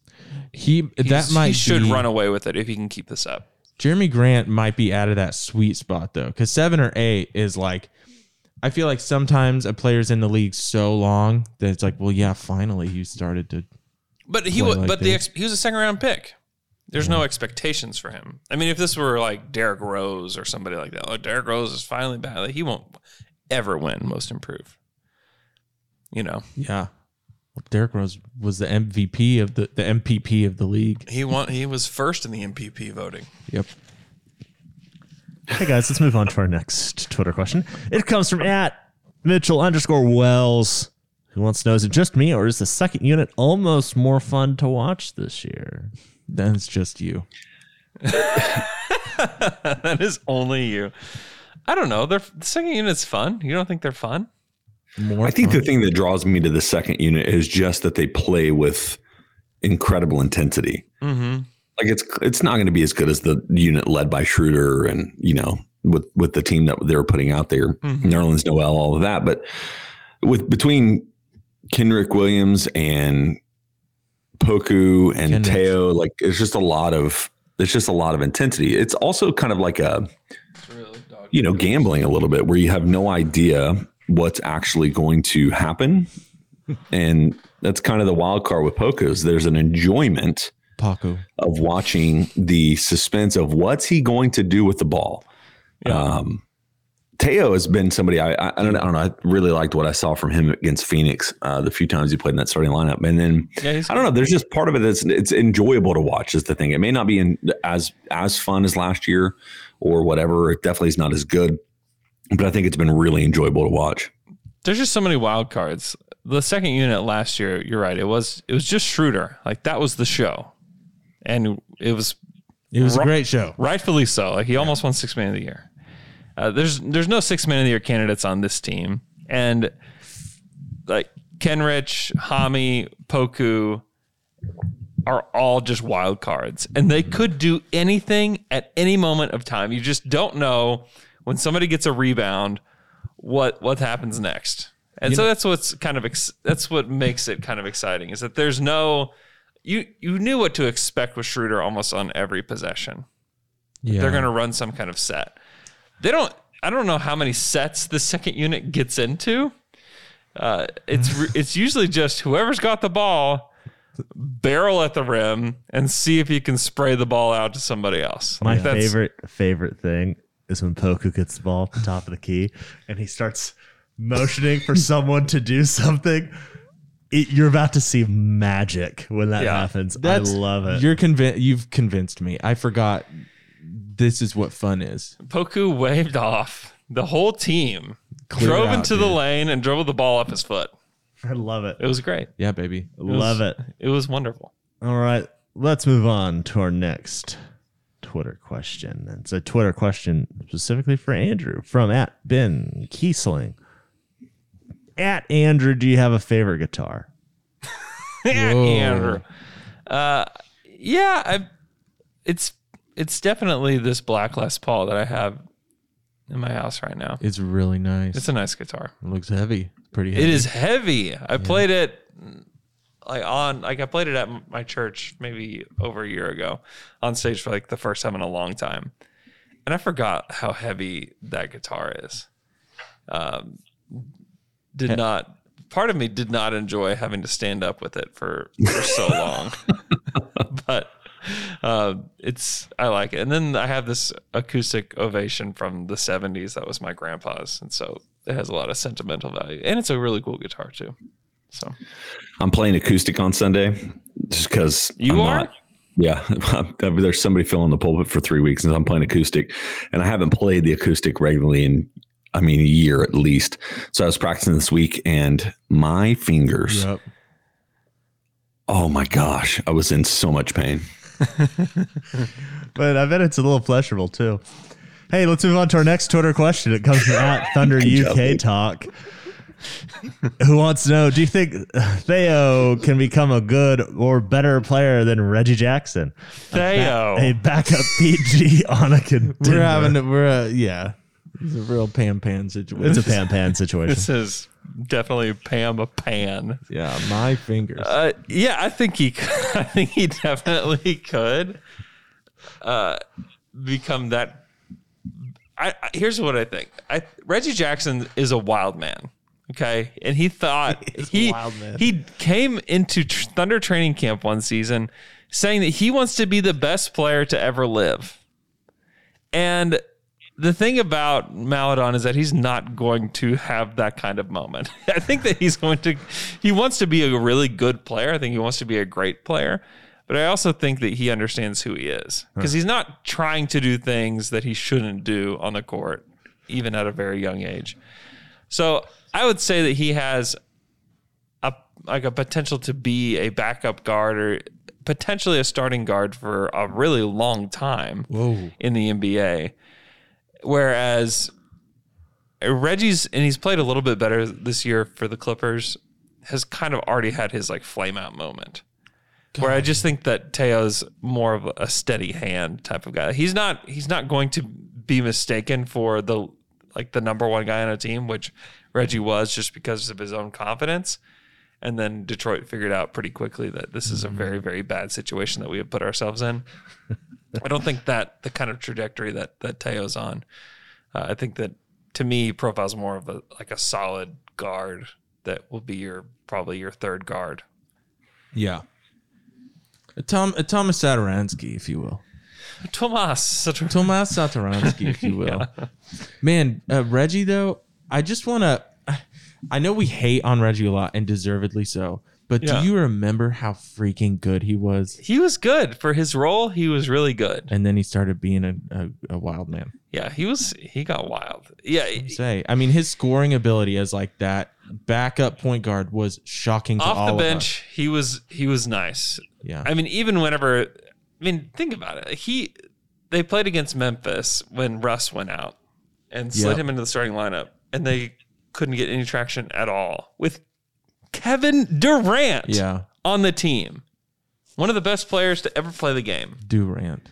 He that he's- might he should be- run away with it if he can keep this up. Jerami Grant might be out of that sweet spot though, because seven or eight is like. I feel like sometimes a player's in the league so long that it's like, well, yeah, finally he started to. But he was, like but the ex, he was a second round pick. There's no expectations for him. I mean, if this were like Derrick Rose or somebody like that, oh, Derrick Rose is finally back. Like, he won't ever win Most Improved. You know, Yeah, Derrick Rose was the MVP of the the MPP of the league. he won. He was first in the MPP voting. Yep. Hey guys, let's move on to our next Twitter question. It comes from at Mitchell underscore Wells, who wants to know: Is it just me, or is the second unit almost more fun to watch this year? That's just you. that is only you. I don't know. They're the second unit's fun. You don't think they're fun? More I think the thing that draws me to the second unit is just that they play with incredible intensity. Mm-hmm. Like it's it's not going to be as good as the unit led by Schroeder and you know with with the team that they were putting out there, Mhm. Nerlens Noel, all of that. But with between Kenrich Williams and Poku and Kenrich. Teo, like it's just a lot of it's just a lot of intensity. It's also kind of like a you know gambling a little bit where you have no idea what's actually going to happen, and that's kind of the wild card with Pokus. There's an enjoyment Paco. of watching the suspense of what's he going to do with the ball. Um, Teo has been somebody I, I I don't know, I don't know I really liked what I saw from him against Phoenix uh, the few times he played in that starting lineup, and then Yeah, I don't know. There's just part of it that's it's enjoyable to watch. Is the thing. It may not be in, as as fun as last year or whatever. It definitely is not as good, but I think it's been really enjoyable to watch. There's just so many wild cards. The second unit last year, you're right. It was it was just Schroeder. Like that was the show, and it was It was a great show. rightfully so. Like he almost won six man of the year. Uh, there's there's no six man of the year candidates on this team, and like Kenrich, Hami, Poku are all just wild cards, and they could do anything at any moment of time. You just don't know when somebody gets a rebound what what happens next. And You so know- that's what's kind of ex- that's what makes it kind of exciting is that there's no you you knew what to expect with Schroeder almost on every possession Yeah. they're going to run some kind of set. They don't. I don't know how many sets the second unit gets into. Uh, it's it's usually just whoever's got the ball, barrel at the rim and see if you can spray the ball out to somebody else. My Like, favorite favorite thing is when Poku gets the ball at the top of the key and he starts motioning for someone to do something. It, you're about to see magic when that Yeah. happens. That's I love it. You're convinced. You've convinced me. I forgot. This is what fun is. Poku waved off the whole team, Clear drove out, into the dude. lane and drove the ball up his foot. I love it. It was great. Yeah, baby. It was- Love it. It was wonderful. All right, let's move on to our next Twitter question. It's a Twitter question specifically for Andrew from at Ben Kiesling. At Andrew, do you have a favorite guitar? Whoa. Andrew. Uh, yeah, I, it's it's definitely this Black Les Paul that I have in my house right now. It's really nice. It's a nice guitar. it looks heavy. Pretty heavy. It is heavy. I played it like on like I played it at my church maybe over a year ago on stage for like the first time in a long time, and I forgot how heavy that guitar is. Um, did not part of me did not enjoy having to stand up with it for for so long, but uh, it's I like it. And then I have this acoustic ovation from the '70s that was my grandpa's, and so it has a lot of sentimental value, and it's a really cool guitar too. So I'm playing acoustic on Sunday just because You I'm are? Not, yeah, there's somebody filling the pulpit for three weeks, and I'm playing acoustic, and I haven't played the acoustic regularly in I mean, a year at least. So I was practicing this week, and my fingers. Yep. Oh my gosh, I was in so much pain. But I bet it's a little pleasurable too. Hey, let's move on to our next Twitter question. It comes from at Thunder UK Talk. Who wants to know? Do you think Theo can become a good or better player than Reggie Jackson? Theo. A backup PG on a contender. We're having, a, we're, a, yeah. It's a real pan pan situation. It's a pan pan situation. This is definitely Pam a pan. Yeah, my fingers. Uh, yeah, I think he. I think he definitely could uh, become that. I, I here's what I think. I Reggie Jackson is a wild man. Okay, and he thought He he wild he came into tr- Thunder training camp one season saying that he wants to be the best player to ever live, and the thing about Maledon is that he's not going to have that kind of moment. I think that he's going to, he wants to be a really good player. I think he wants to be a great player. But I also think that he understands who he is because he's not trying to do things that he shouldn't do on the court, even at a very young age. So I would say that he has a like a potential to be a backup guard or potentially a starting guard for a really long time Whoa. in the NBA. Whereas Reggie's and he's played a little bit better this year for the Clippers, has kind of already had his like flame out moment. Where I just think that Teo's more of a steady hand type of guy. He's not he's not going to be mistaken for the like the number one guy on a team, which Reggie was just because of his own confidence. And then Detroit figured out pretty quickly that this is a very, very bad situation that we have put ourselves in. I don't think that the kind of trajectory that that Teo's on. Uh, I think that to me, profiles more of a like a solid guard that will be your probably your third guard. Yeah. A Tom, a Thomas Satoransky, if you will. Tomas, Tomas Satoransky, if you will. Man, uh, Reggie though, I just want to. I know we hate on Reggie a lot, and deservedly so. But Yeah. do you remember how freaking good he was? he was good for his role. He was really good. And then he started being a, a, a wild man. Yeah, he was. He got wild. Yeah, Say, I mean, his scoring ability as like that backup point guard was shocking to off all the of us. bench, he was he was nice. Yeah. I mean, even whenever, I mean, think about it. He they played against Memphis when Russ went out and slid Yep. him into the starting lineup, and they couldn't get any traction at all with Kevin Durant Yeah, on the team, one of the best players to ever play the game. Durant.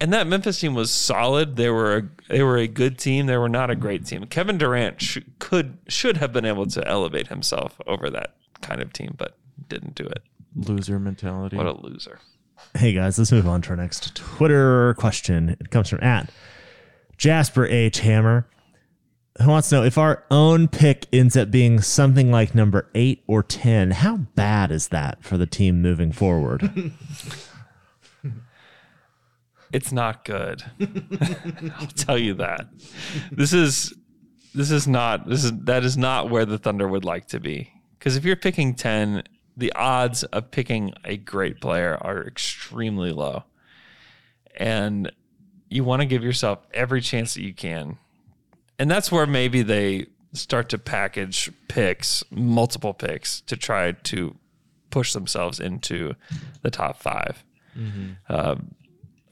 And that Memphis team was solid. They were a, they were a good team. They were not a great team. Kevin Durant sh- could should have been able to elevate himself over that kind of team, but didn't do it. Loser mentality. What a loser. Hey guys, let's move on to our next Twitter question. It comes from at Jasper H. Hammer, who wants to know if our own pick ends up being something like number eight or 10, how bad is that for the team moving forward? It's not good. I'll tell you that. This is this is not this is that is not where the Thunder would like to be. Because if you're picking 10, the odds of picking a great player are extremely low. And you want to give yourself every chance that you can. And that's where maybe they start to package picks, multiple picks, to try to push themselves into the top 5 Um,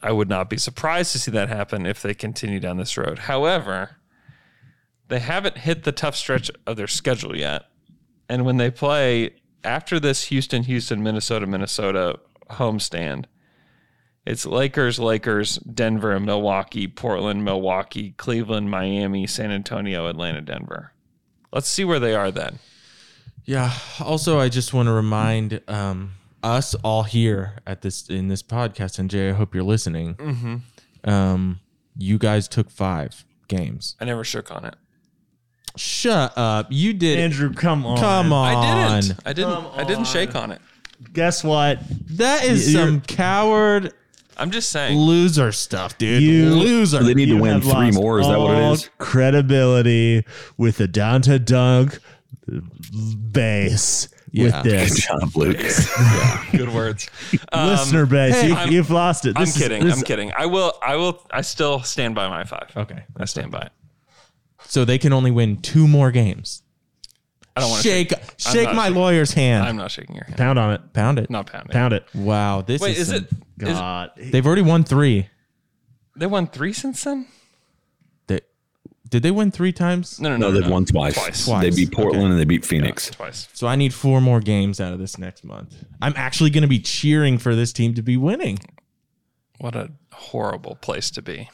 I would not be surprised to see that happen if they continue down this road. However, they haven't hit the tough stretch of their schedule yet. And when they play after this Houston, Houston, Minnesota, Minnesota homestand, it's Lakers, Lakers, Denver, Milwaukee, Portland, Milwaukee, Cleveland, Miami, San Antonio, Atlanta, Denver. Let's see where they are then. Yeah. Also, I just want to remind um, us all here at this in this podcast, and Jay, I hope you're listening. Mm-hmm. Um, you guys took five games. I never shook on it. Shut up! You did, Andrew, come on. Come on! I didn't. I didn't. I didn't shake on it. Guess what? That is You're- some coward I'm just saying. loser stuff, dude. You- loser. They need to You win three more. Is that what it all is? Credibility with the down to dunk base Yeah. with Good this. job, Luke. Good words. Um, Listener base, hey, you, I'm- you've lost it. I'm This is- kidding. this- I'm kidding. I will. I will. I still stand by my five. Okay, I stand by it. So they can only win two more games. I don't want Shake, to I'm shake not my shaking- lawyer's hand. I'm not shaking your hand. Pound on it. Pound it. Not pounding. Pound it. Wow, this Wait, is, is some- it? is- God. They've already won three. They won three since then. They, did they win three times? No, no, No, no. they've no. won twice. Twice. Twice. They beat Portland Okay. and they beat Phoenix. Twice. So I need four more games out of this next month. I'm actually going to be cheering for this team to be winning. What a horrible place to be.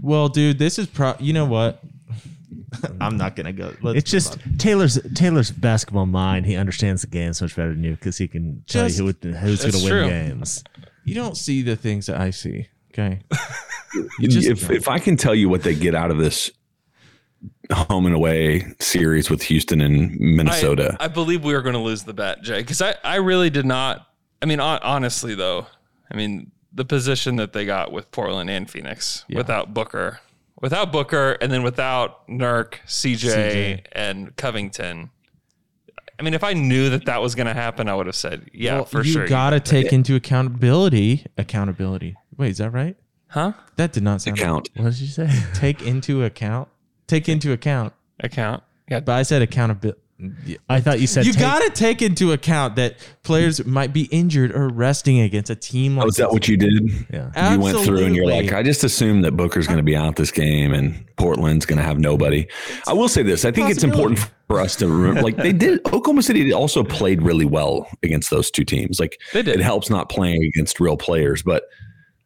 Well, dude, this is pro. You know what? I'm not gonna go. Let's It's just Taylor's Taylor's basketball mind. He understands the game so much better than you because he can tell Just- you who, who's going That's to win true. games. you don't see the things that I see. Okay. you if if I can tell you what they get out of this home and away series with Houston and Minnesota, I, I believe we were going to lose the bet, Jay, because I, I really did not. I mean, hon- honestly, though, I mean, the position that they got with Portland and Phoenix without Booker, without Booker, and then without Nurk, CJ, CJ. and Covington. I mean, if I knew that that was going to happen, I would have said, yeah, Well, for you sure. gotta take into accountability. Accountability. Wait, is that right? huh? That did not sound. Account. What did you say? take into account. Take into account. Account. Yeah. But I said accountability. I thought you said You gotta take into account that players might be injured or resting against a team like oh, is that what you did? Yeah. You went through and you're like, I just assume that Booker's going to be out this game and Portland's going to have nobody. I will say this: I think it's important for us to remember, like they did. Oklahoma City also played really well against those two teams. Like They did. It helps not playing against real players, but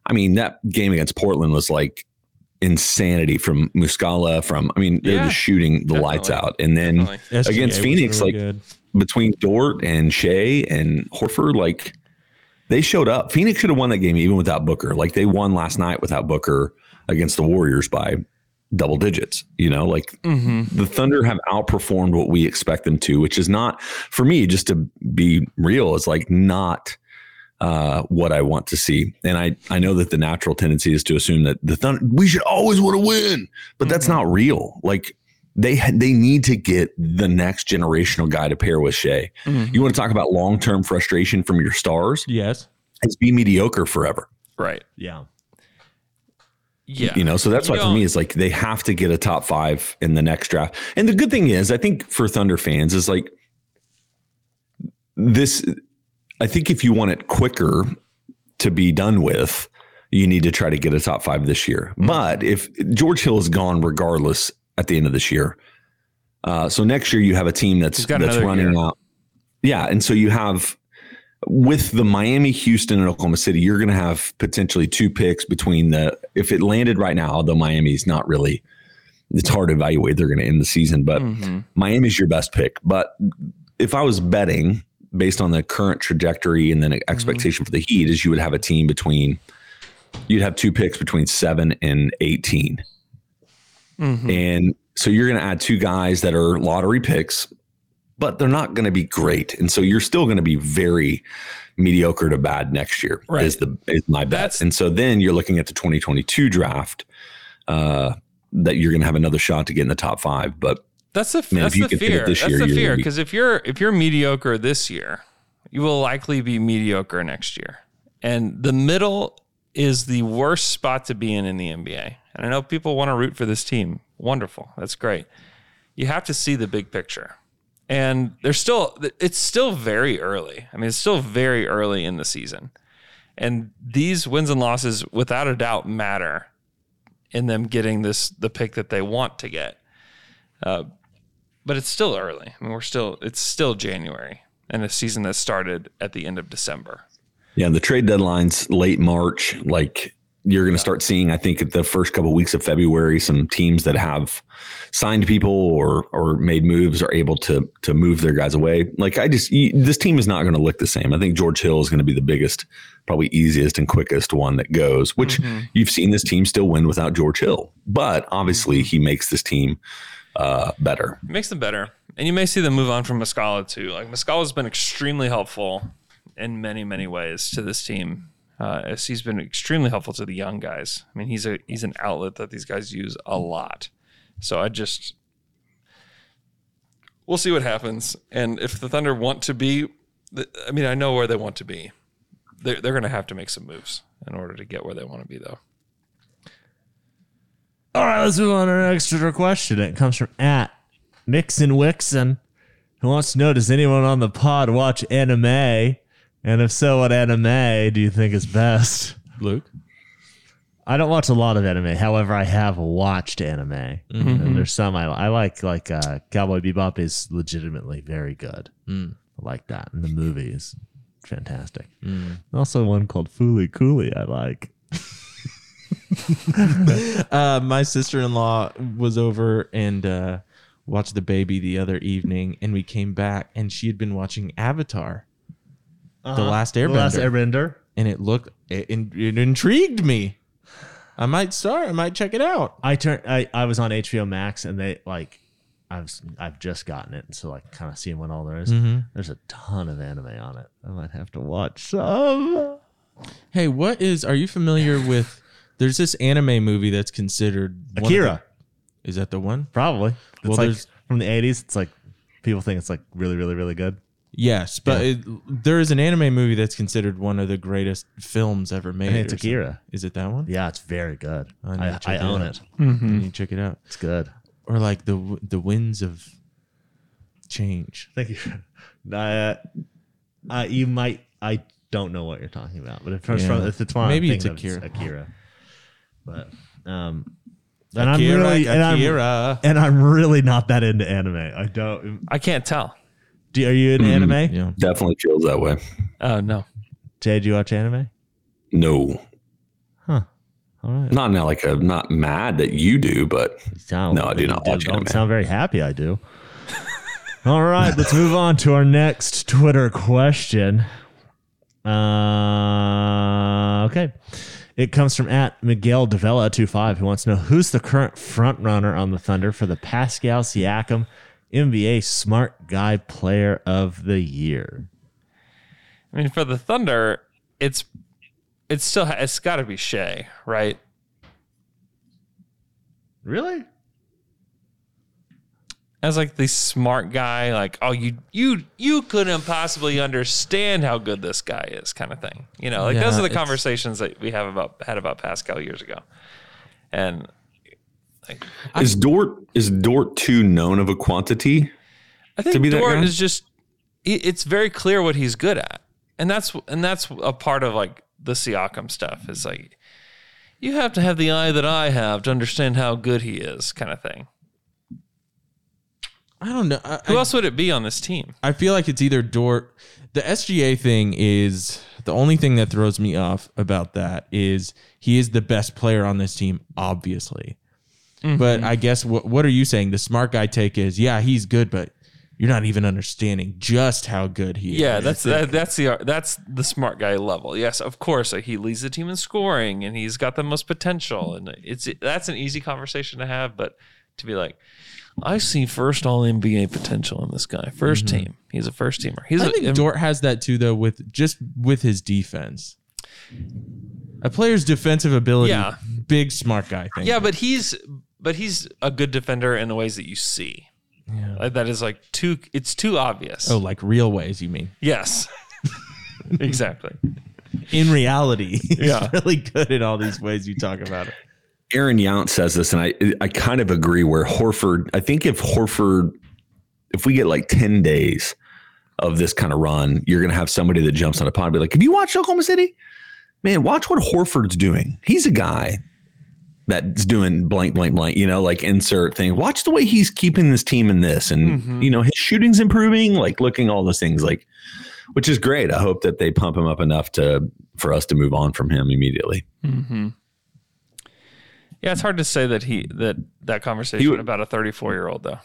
I mean that game against Portland was like insanity from Muscala. From I mean, they're Yeah, just shooting the lights out, and then Definitely. Against was Phoenix, really like good. between Dort and Shai and Horford, like they showed up. Phoenix should have won that game even without Booker. Like they won last night without Booker against the Warriors by double digits. You know, like mm-hmm. the Thunder have outperformed what we expect them to, which is not for me, just to be real, is like not uh, what I want to see. And I, I know that the natural tendency is to assume that the Thunder, we should always want to win, but that's not real. Like they, they need to get the next generational guy to pair with Shai. You want to talk about long term frustration from your stars? Yes. It's be mediocre forever. Right. Yeah. Yeah. You know, so that's You why for me, it's like they have to get a top five in the next draft. And the good thing is, I think for Thunder fans, is like this. I think if you want it quicker to be done with, you need to try to get a top five this year. Mm-hmm. But if George Hill is gone regardless at the end of this year, uh, so next year you have a team that's that's running year. out. Yeah, and so you have with the Miami, Houston, and Oklahoma City, you're going to have potentially two picks between the. If it landed right now, although Miami's not really, it's hard to evaluate. They're going to end the season, but Mhm. Miami's your best pick. But if I was betting based on the current trajectory and then expectation for the Heat, is you would have a team between. You'd have two picks between seven and 18 Mhm. and so you're going to add two guys that are lottery picks, but they're not going to be great. And so you're still going to be very mediocre to bad next year Right. is the is my bet. That's- and so then you're looking at the 2022 draft uh, that you're going to have another shot to get in the top five. But That's the Man, that's the fear. That's year, the fear be- because if you're if you're mediocre this year, you will likely be mediocre next year. And the middle is the worst spot to be in in the NBA. And I know people want to root for this team. Wonderful. That's great. You have to see the big picture. And there's still it's still very early. I mean, it's still very early in the season. And these wins and losses without a doubt matter in them getting this the pick that they want to get. Uh, but it's still early. I mean, we're still it's still January and a season that started at the end of December. yeah, the trade deadline's late March. Like you're going to start seeing, I think, the first couple weeks of February, some teams that have signed people or or made moves are able to to move their guys away. Like I just this team is not going to look the same. I think George Hill is going to be the biggest, probably easiest and quickest one that goes. Which mm-hmm. you've seen this team still win without George Hill, but obviously mm-hmm. he makes this team uh, better. It makes them better. And you may see them move on from Muscala too. Like Muscala's been extremely helpful in many, many ways to this team. Uh, as he's been extremely helpful to the young guys. I mean, he's a he's an outlet that these guys use a lot. So I just we'll see what happens. And if the Thunder want to be, I mean, I know where they want to be. They're, they're going to have to make some moves in order to get where they want to be, though. All right, let's move on to our next question. It comes from at Nixon Wixon, who wants to know Does anyone on the pod watch anime? And if so, what anime do you think is best? Luke? I don't watch a lot of anime. However, I have watched anime. Mm-hmm. And there's some I, I like, like uh, Cowboy Bebop is legitimately very good. Mm. I like that. And the movie is fantastic. Mm. Also, one called Fooly Cooley I like. Uh, my sister in law was over and uh, watched the baby the other evening, and we came back, and she had been watching Avatar, the Last Airbender, Uh-huh. Last Airbender. and it looked it, it intrigued me. I might start. I might check it out. I turned. I, I was on HBO Max, and they like, I've I've just gotten it, and so like kind of seeing what all there is. There's a ton of anime on it. I might have to watch some. Hey, what is? Are you familiar with? There's this anime movie that's considered one of Akira, the- is that the one? probably. It's Well, like there's- from the '80s. It's like people think it's like really, really, really good. Yes, but it, there is an anime movie that's considered one of the greatest films ever made. I think it's or something. Akira. Is it that one? Yeah, it's very good. I need to I, check I it own out. it. You need to check it out. It's good. Or like the w- the winds of change. Thank you. Uh, uh, you might. I don't know what you're talking about, but if it's Yeah. from if it's one, Maybe I'm it's thinking of, Akira. Akira. But um, and I'm really and I'm, and I'm really not that into anime. I don't. I can't tell. Do, are you into anime? Yeah. Definitely feels that way. Oh no. Jay, do you watch anime? No, Huh. All right. not now. Like I'm not mad that you do, but sound No, I do not watch Don't anime. sound very happy. I do. All right, let's move on to our next Twitter question. Uh, okay. It comes from at Miguel Davella 25 who wants to know who's the current front runner on the Thunder for the Pascal Siakam NBA Smart Guy Player of the Year. I mean, for the Thunder, it's it's still it's got to be Shai, right? Really? As like the smart guy, like oh you you you couldn't possibly understand how good this guy is, kind of thing. You know, like Yeah, those are the conversations that we have about had about Pascal years ago, and like is Dort is Dort too known of a quantity? I think to be Dort is just it- it's very clear what he's good at. And that's and that's a part of like the Siakam stuff is like you have to have the eye that I have to understand how good he is, kind of thing. I don't know. I, Who I- else would it be on this team? I feel like it's either Dort. The SGA thing is the only thing that throws me off about that is he is the best player on this team, obviously. Mm-hmm. But I guess what what are you saying? The smart guy take is yeah, he's good, but you're not even understanding just how good he Yeah, is. that's that, that's the that's the smart guy level. Yes, of course, like he leads the team in scoring and he's got the most potential, and it's that's an easy conversation to have. But to be like, I see first all NBA potential in this guy, 1st mm-hmm. team. He's a first teamer. He's I a, think Dort has that too, though, with just with his defense. A player's defensive ability, Yeah. big smart guy thing. Yeah, but he's but he's a good defender in the ways that you see. Like, that is like too. It's too obvious. Oh, like real ways, you mean? yes, exactly. In reality, he's Yeah. really good in all these ways you talk about it. Aaron Yount says this, and I I kind of agree. Where Horford, I think if Horford, if we get like ten days of this kind of run, you're going to have somebody that jumps on a pod and be like, "Have you watched Oklahoma City? Man, watch what Horford's doing. He's a guy that's doing blank, blank, blank. You know, like insert thing. Watch the way he's keeping this team in this, and you know his shooting's improving. Like looking all those things, like which is great. I hope that they pump him up enough to for us to move on from him immediately. Mm-hmm. Yeah, it's hard to say that he that that conversation would- about a 34 year old though.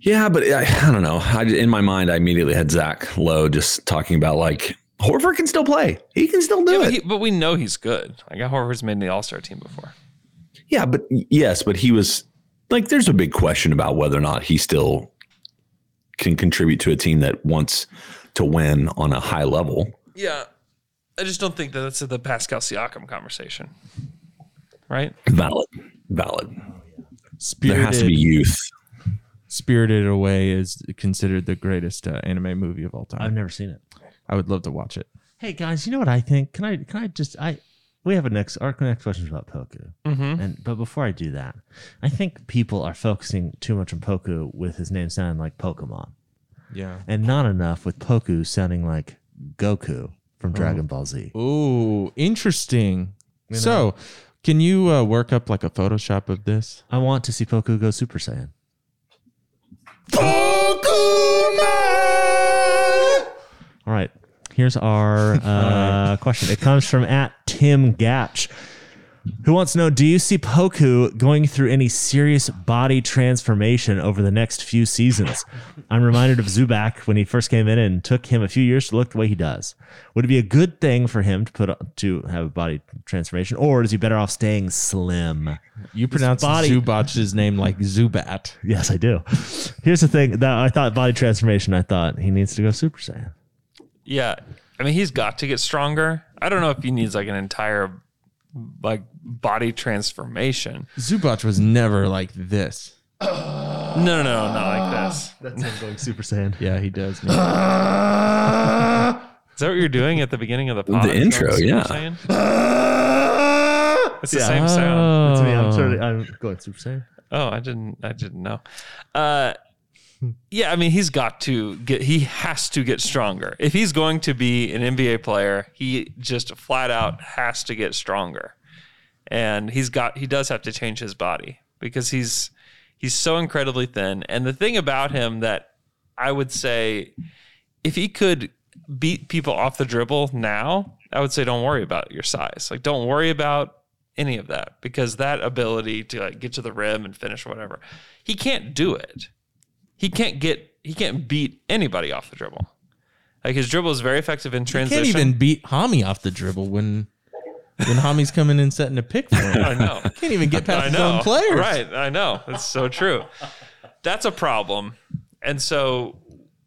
Yeah, but I, I don't know. I, in my mind, I immediately had Zach Lowe just talking about like Horford can still play. He can still do Yeah, it. but, he, but we know he's good. Like Horford's made the All Star team before. yeah, but yes, but he was like, there's a big question about whether or not he still can contribute to a team that wants to win on a high level. Yeah, I just don't think that that's the Pascal Siakam conversation, right? Valid, valid. Spirited, There has to be youth. Spirited Away is considered the greatest uh, anime movie of all time. I've never seen it. I would love to watch it. Hey guys, you know what I think? Can I can I just I we have a next our next question is about Poku. Mhm. And but before I do that, I think people are focusing too much on Poku with his name sounding like Pokemon. Yeah. And not enough with Poku sounding like Goku from Dragon Ball Z. Ooh, interesting. You know? So, can you uh, work up like a Photoshop of this? I want to see Poku go Super Saiyan. All right. Here's our uh, question. It comes from at Tim Gatch, who wants to know Do you see Poku going through any serious body transformation over the next few seasons? I'm reminded of Zubac when he first came in and took him a few years to look the way he does. Would it be a good thing for him to put to have a body transformation, or is he better off staying slim? You pronounce body- Zubac's name like Zubat. Yes, I do. Here's the thing that I thought body transformation. I thought he needs to go Super Saiyan. Yeah. I mean, he's got to get stronger. I don't know if he needs like an entire like body transformation. Zubac was never like this. No, no, no, not like this. That's him going Super Saiyan. Yeah, he does. Is that what you're doing at the beginning of the pod? The intro, Super yeah. Saiyan? It's the same sound. That's me. I'm, sort of, I'm going Super Saiyan. Oh, I didn't. I didn't know. Uh, yeah, I mean, he's got to get. He has to get stronger. If he's going to be an NBA player, he just flat out has to get stronger. And he's got. He does have to change his body because he's he's so incredibly thin. And the thing about him that I would say, if he could beat people off the dribble now, I would say don't worry about your size. Like don't worry about any of that because that ability to like get to the rim and finish whatever, he can't do it. He can't get he can't beat anybody off the dribble. Like his dribble is very effective in He transition. can't even beat Hami off the dribble when when Hami's coming in setting a pick for him. I know. Can't even get past I his know. own players. Right. I know. That's so true. That's a problem. And so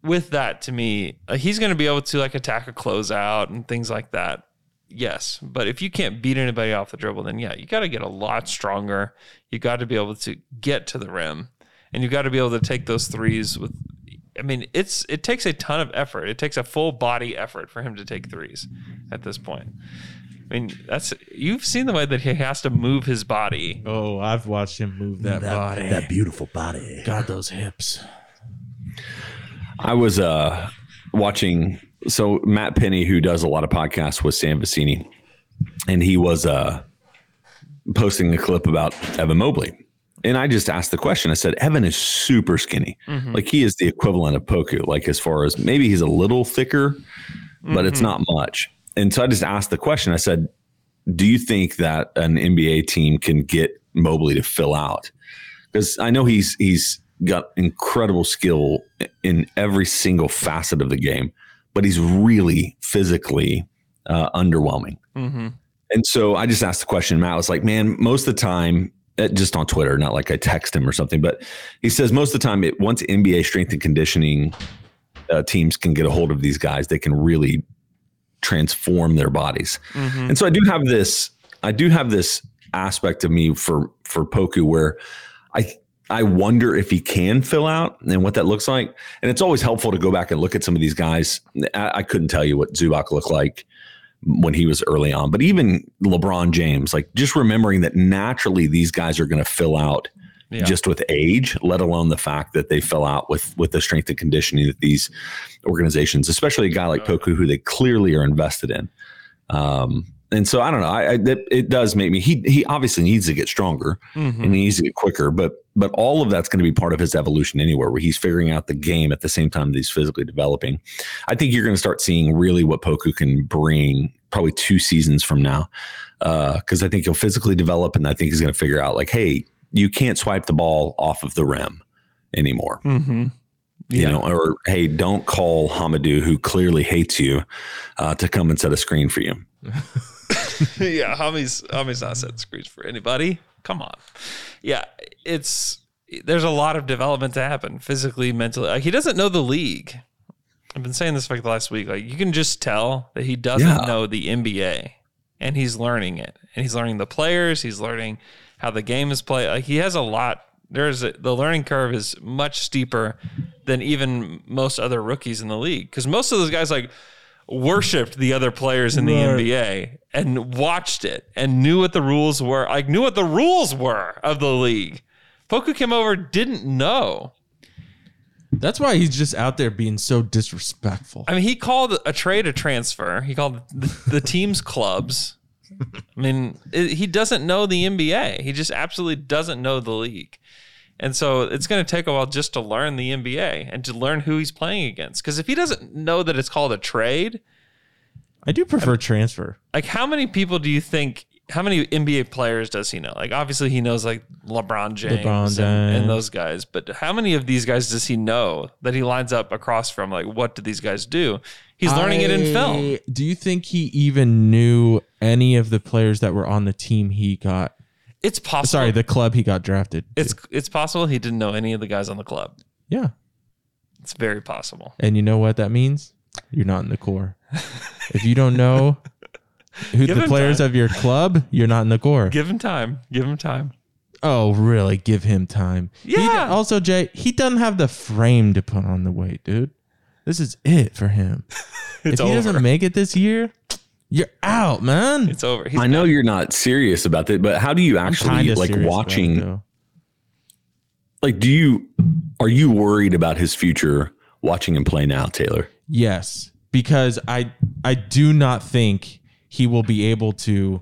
with that to me, uh, he's going to be able to like attack a closeout and things like that. Yes. But if you can't beat anybody off the dribble, then yeah, you got to get a lot stronger. You got to be able to get to the rim and you've got to be able to take those threes with I mean, it's it takes a ton of effort. It takes a full body effort for him to take threes at this point. I mean, that's you've seen the way that he has to move his body. Oh, I've watched him move that, body. That beautiful body. God, those hips. I was uh, watching. So Matt Penny, who does a lot of podcasts with Sam Vecenie, and he was uh, posting a clip about Evan Mobley. And I just asked the question. I said, Evan is super skinny. Mhm. Like he is the equivalent of Poku. Like as far as maybe he's a little thicker, but it's Mhm. not much. And so I just asked the question. I said, Do you think that an NBA team can get Mobley to fill out? Because I know he's he's got incredible skill in every single facet of the game, but he's really physically uh, underwhelming. Mm-hmm. And so I just asked the question. Matt was like, man, most of the time, just on Twitter, not like I text him or something, but he says most of the time, it, once NBA strength and conditioning uh, teams can get a hold of these guys, they can really transform their bodies. Mhm. And so I do have this, I do have this aspect of me for for Poku where I I wonder if he can fill out and what that looks like. And it's always helpful to go back and look at some of these guys. I, I couldn't tell you what Zubac looked like when he was early on, but even LeBron James, like just remembering that naturally these guys are going to fill out Yeah. just with age, let alone the fact that they fill out with with the strength and conditioning that these organizations, especially a guy like Poku, who they clearly are invested in. Um, and so I don't know. I, I it, it does make me. He he obviously needs to get stronger Mhm. and he needs to get quicker. But but all of that's going to be part of his evolution anywhere, where he's figuring out the game at the same time that he's physically developing. I think you're going to start seeing really what Poku can bring probably two seasons from now, because I think he'll physically develop, and I think he's going to figure out like, hey, you can't swipe the ball off of the rim anymore. Mm-hmm. You know, or hey, don't call Hamidou, who clearly hates you, uh, to come and set a screen for you. yeah, Hami's Hami's not setting screens for anybody. Come on. Yeah, it's there's a lot of development to happen physically, mentally. Like he doesn't know the league. I've been saying this for like the last week. Like you can just tell that he doesn't Yeah. know the NBA, and he's learning it, and he's learning the players. He's learning how the game is played. Like he has a lot. There's a, the learning curve is much steeper than even most other rookies in the league because most of those guys like worshipped the other players in the Right. NBA and watched it and knew what the rules were. Like knew what the rules were of the league. Poku came over, didn't know. That's why he's just out there being so disrespectful. I mean, he called a trade a transfer. He called the, the team's clubs. I mean, it, he doesn't know the NBA. He just absolutely doesn't know the league. And so it's going to take a while just to learn the NBA and to learn who he's playing against. Because if he doesn't know that it's called a trade, I do prefer transfer. like how many people do you think? How many NBA players does he know? Like obviously he knows like LeBron James, LeBron and, James. and those guys, but how many of these guys does he know that he lines up across from? Like what do these guys do? He's learning it in film. Do you think he even knew any of the players that were on the team he got? It's possible. Sorry, the club he got drafted. to? It's it's possible he didn't know any of the guys on the club. yeah. It's very possible. And you know what that means? You're not in the core. if you don't know who Give the players time. of your club, you're not in the core. Give him time. Give him time. oh, really? Give him time. He Yeah. also, Jay, he doesn't have the frame to put on the weight, dude. This is it for him. If he over. doesn't make it this year, you're out, man. It's over. He's I know you're not serious about that, but how do you actually like serious about it, watching? Like, do you are you worried about his future watching him play now, Taylor? Yes, because I I do not think he will be able to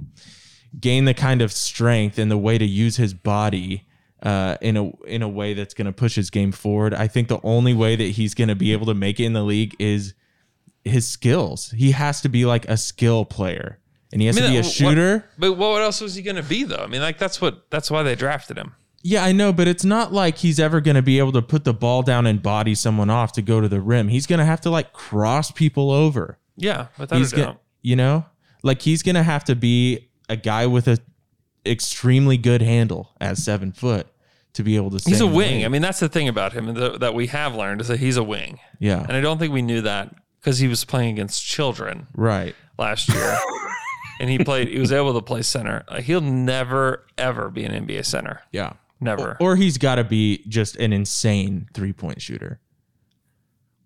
gain the kind of strength and the way to use his body uh, in a in a way that's going to push his game forward. I think the only way that he's going to be able to make it in the league is his skills. He has to be like a skill player, and he has I mean, to be a what- shooter. but what else was he going to be though? I mean, like that's what that's why they drafted him. Yeah, I know, but it's not like he's ever going to be able to put the ball down and body someone off to go to the rim. He's going to have to like cross people over. Yeah, without he's a gonna, you know, like he's gonna have to be a guy with a extremely good handle at seven foot to be able to. He's a wing. I mean, that's the thing about him that, that we have learned is that he's a wing. Yeah. And I don't think we knew that because he was playing against children right. last year. and he played, he was able to play center. Like, he'll never, ever be an NBA center. Yeah. Never. Or he's got to be just an insane three point shooter.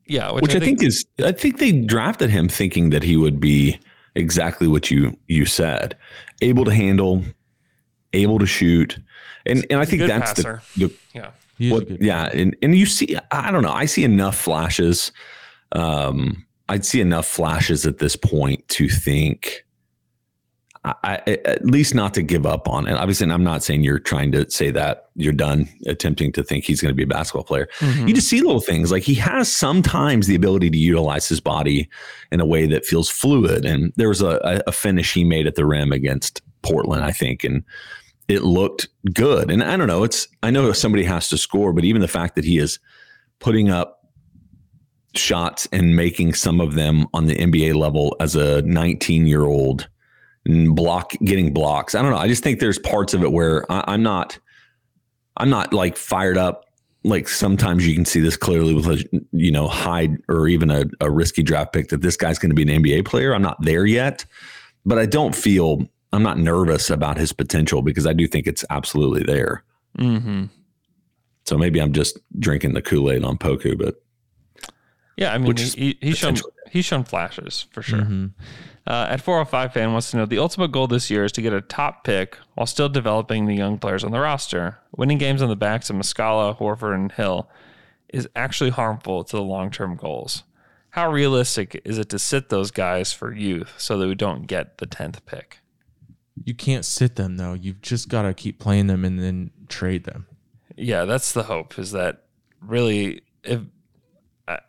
yeah. Which, I, think, is I think they drafted him thinking that he would be exactly what you you said, able to handle, able to shoot, and and I think good that's passer. the, the Yeah. He a what, good- yeah, and and you see, I don't know, I see enough flashes. Um, I'd see enough flashes at this point to think. I, at least not to give up on it. Obviously, and I'm not saying you're trying to say that you're done attempting to think he's going to be a basketball player. Mm-hmm. You just see little things like he has sometimes the ability to utilize his body in a way that feels fluid. And there was a- a finish he made at the rim against Portland, I think, and it looked good. And I don't know, it's I know somebody has to score, but even the fact that he is putting up shots and making some of them on the NBA level as a 19 year old block getting blocks. I don't know. I just think there's parts of it where I, I'm not I'm not like fired up. Like sometimes you can see this clearly with a you know high or even a, a risky draft pick that this guy's going to be an NBA player. I'm not there yet, but I don't feel I'm not nervous about his potential because I do think it's absolutely there. Mm-hmm. So maybe I'm just drinking the Kool Aid on Poku, but Yeah, I mean, is he, he's shown he's shown flashes for sure. Mm-hmm. Uh, at 405 fan wants to know the ultimate goal this year is to get a top pick while still developing the young players on the roster. Winning games on the backs of Muscala, Horford, and Hill is actually harmful to the long term goals. How realistic is it to sit those guys for youth so that we don't get the 10th pick? You can't sit them though. You've just got to keep playing them and then trade them. Yeah, that's the hope. Is that really? If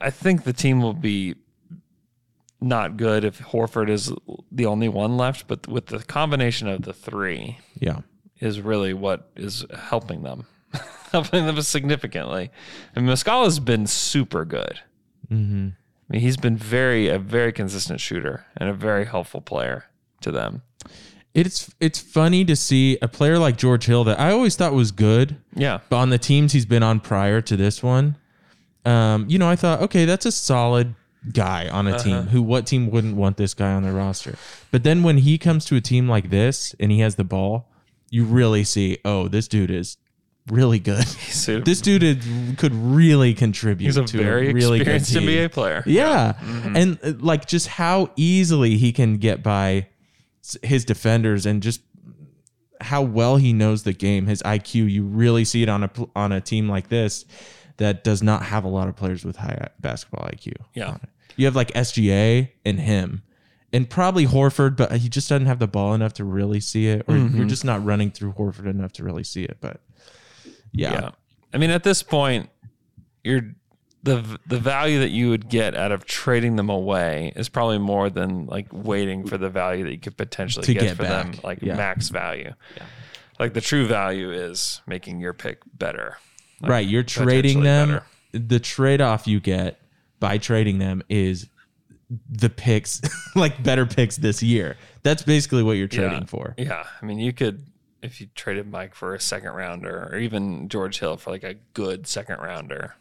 I think the team will be not good if Horford is the only one left, but with the combination of the three Yeah. is really what is helping them, helping them significantly. And Muscala's been super good. Mm-hmm. I mean, he's been very a very consistent shooter and a very helpful player to them. It's it's funny to see a player like George Hill that I always thought was good. Yeah. But on the teams he's been on prior to this one, um, you know, I thought, okay, that's a solid guy on a team. Who what team wouldn't want this guy on their roster? But then when he comes to a team like this and he has the ball, you really see, oh, this dude is really good. a- this dude is, could really contribute. He's a to very a really experienced. NBA player. Yeah, Mhm. and uh, like just how easily he can get by his defenders, and just how well he knows the game. His IQ, you really see it on a on a team like this that does not have a lot of players with high basketball IQ. Yeah. You have like SGA and him, and probably Horford, but he just doesn't have the ball enough to really see it, or Mhm. you're just not running through Horford enough to really see it. But yeah, I mean, at this point, you're the the value that you would get out of trading them away is probably more than like waiting for the value that you could potentially get, get for them, like Yeah. max value. Like the true value is making your pick better. Like, right. You're trading them. better. The trade off you get by trading them is the picks, like better picks this year. That's basically what you're trading yeah. for. Yeah, I mean, you could if you traded Mike for a second rounder, or even George Hill for like a good second rounder.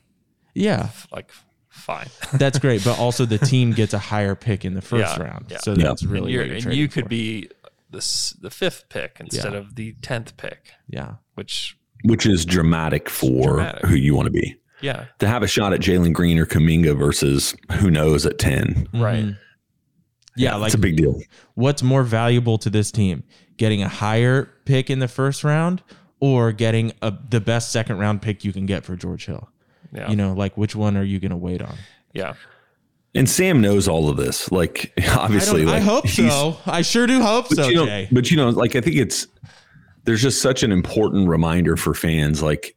Yeah. like fine. That's great, but also the team gets a higher pick in the first Yeah, round. yeah. So that's really you're- what you're and you could for. be the the fifth pick instead Yeah. of the tenth pick. Yeah. which which is dramatic for Dramatic. who you want to be. Yeah. To have a shot at Jalen Green or Kuminga versus who knows at 10. Right. Mhm. Yeah, like it's a big deal. What's more valuable to this team? Getting a higher pick in the first round or getting a, the best second round pick you can get for George Hill? Yeah. You know, like which one are you going to wait on? Yeah. And Sam knows all of this. Like, obviously, I, don't- I hope so. I sure do hope But so, you know, Jay. but you know, like I think it's there's just such an important reminder for fans, like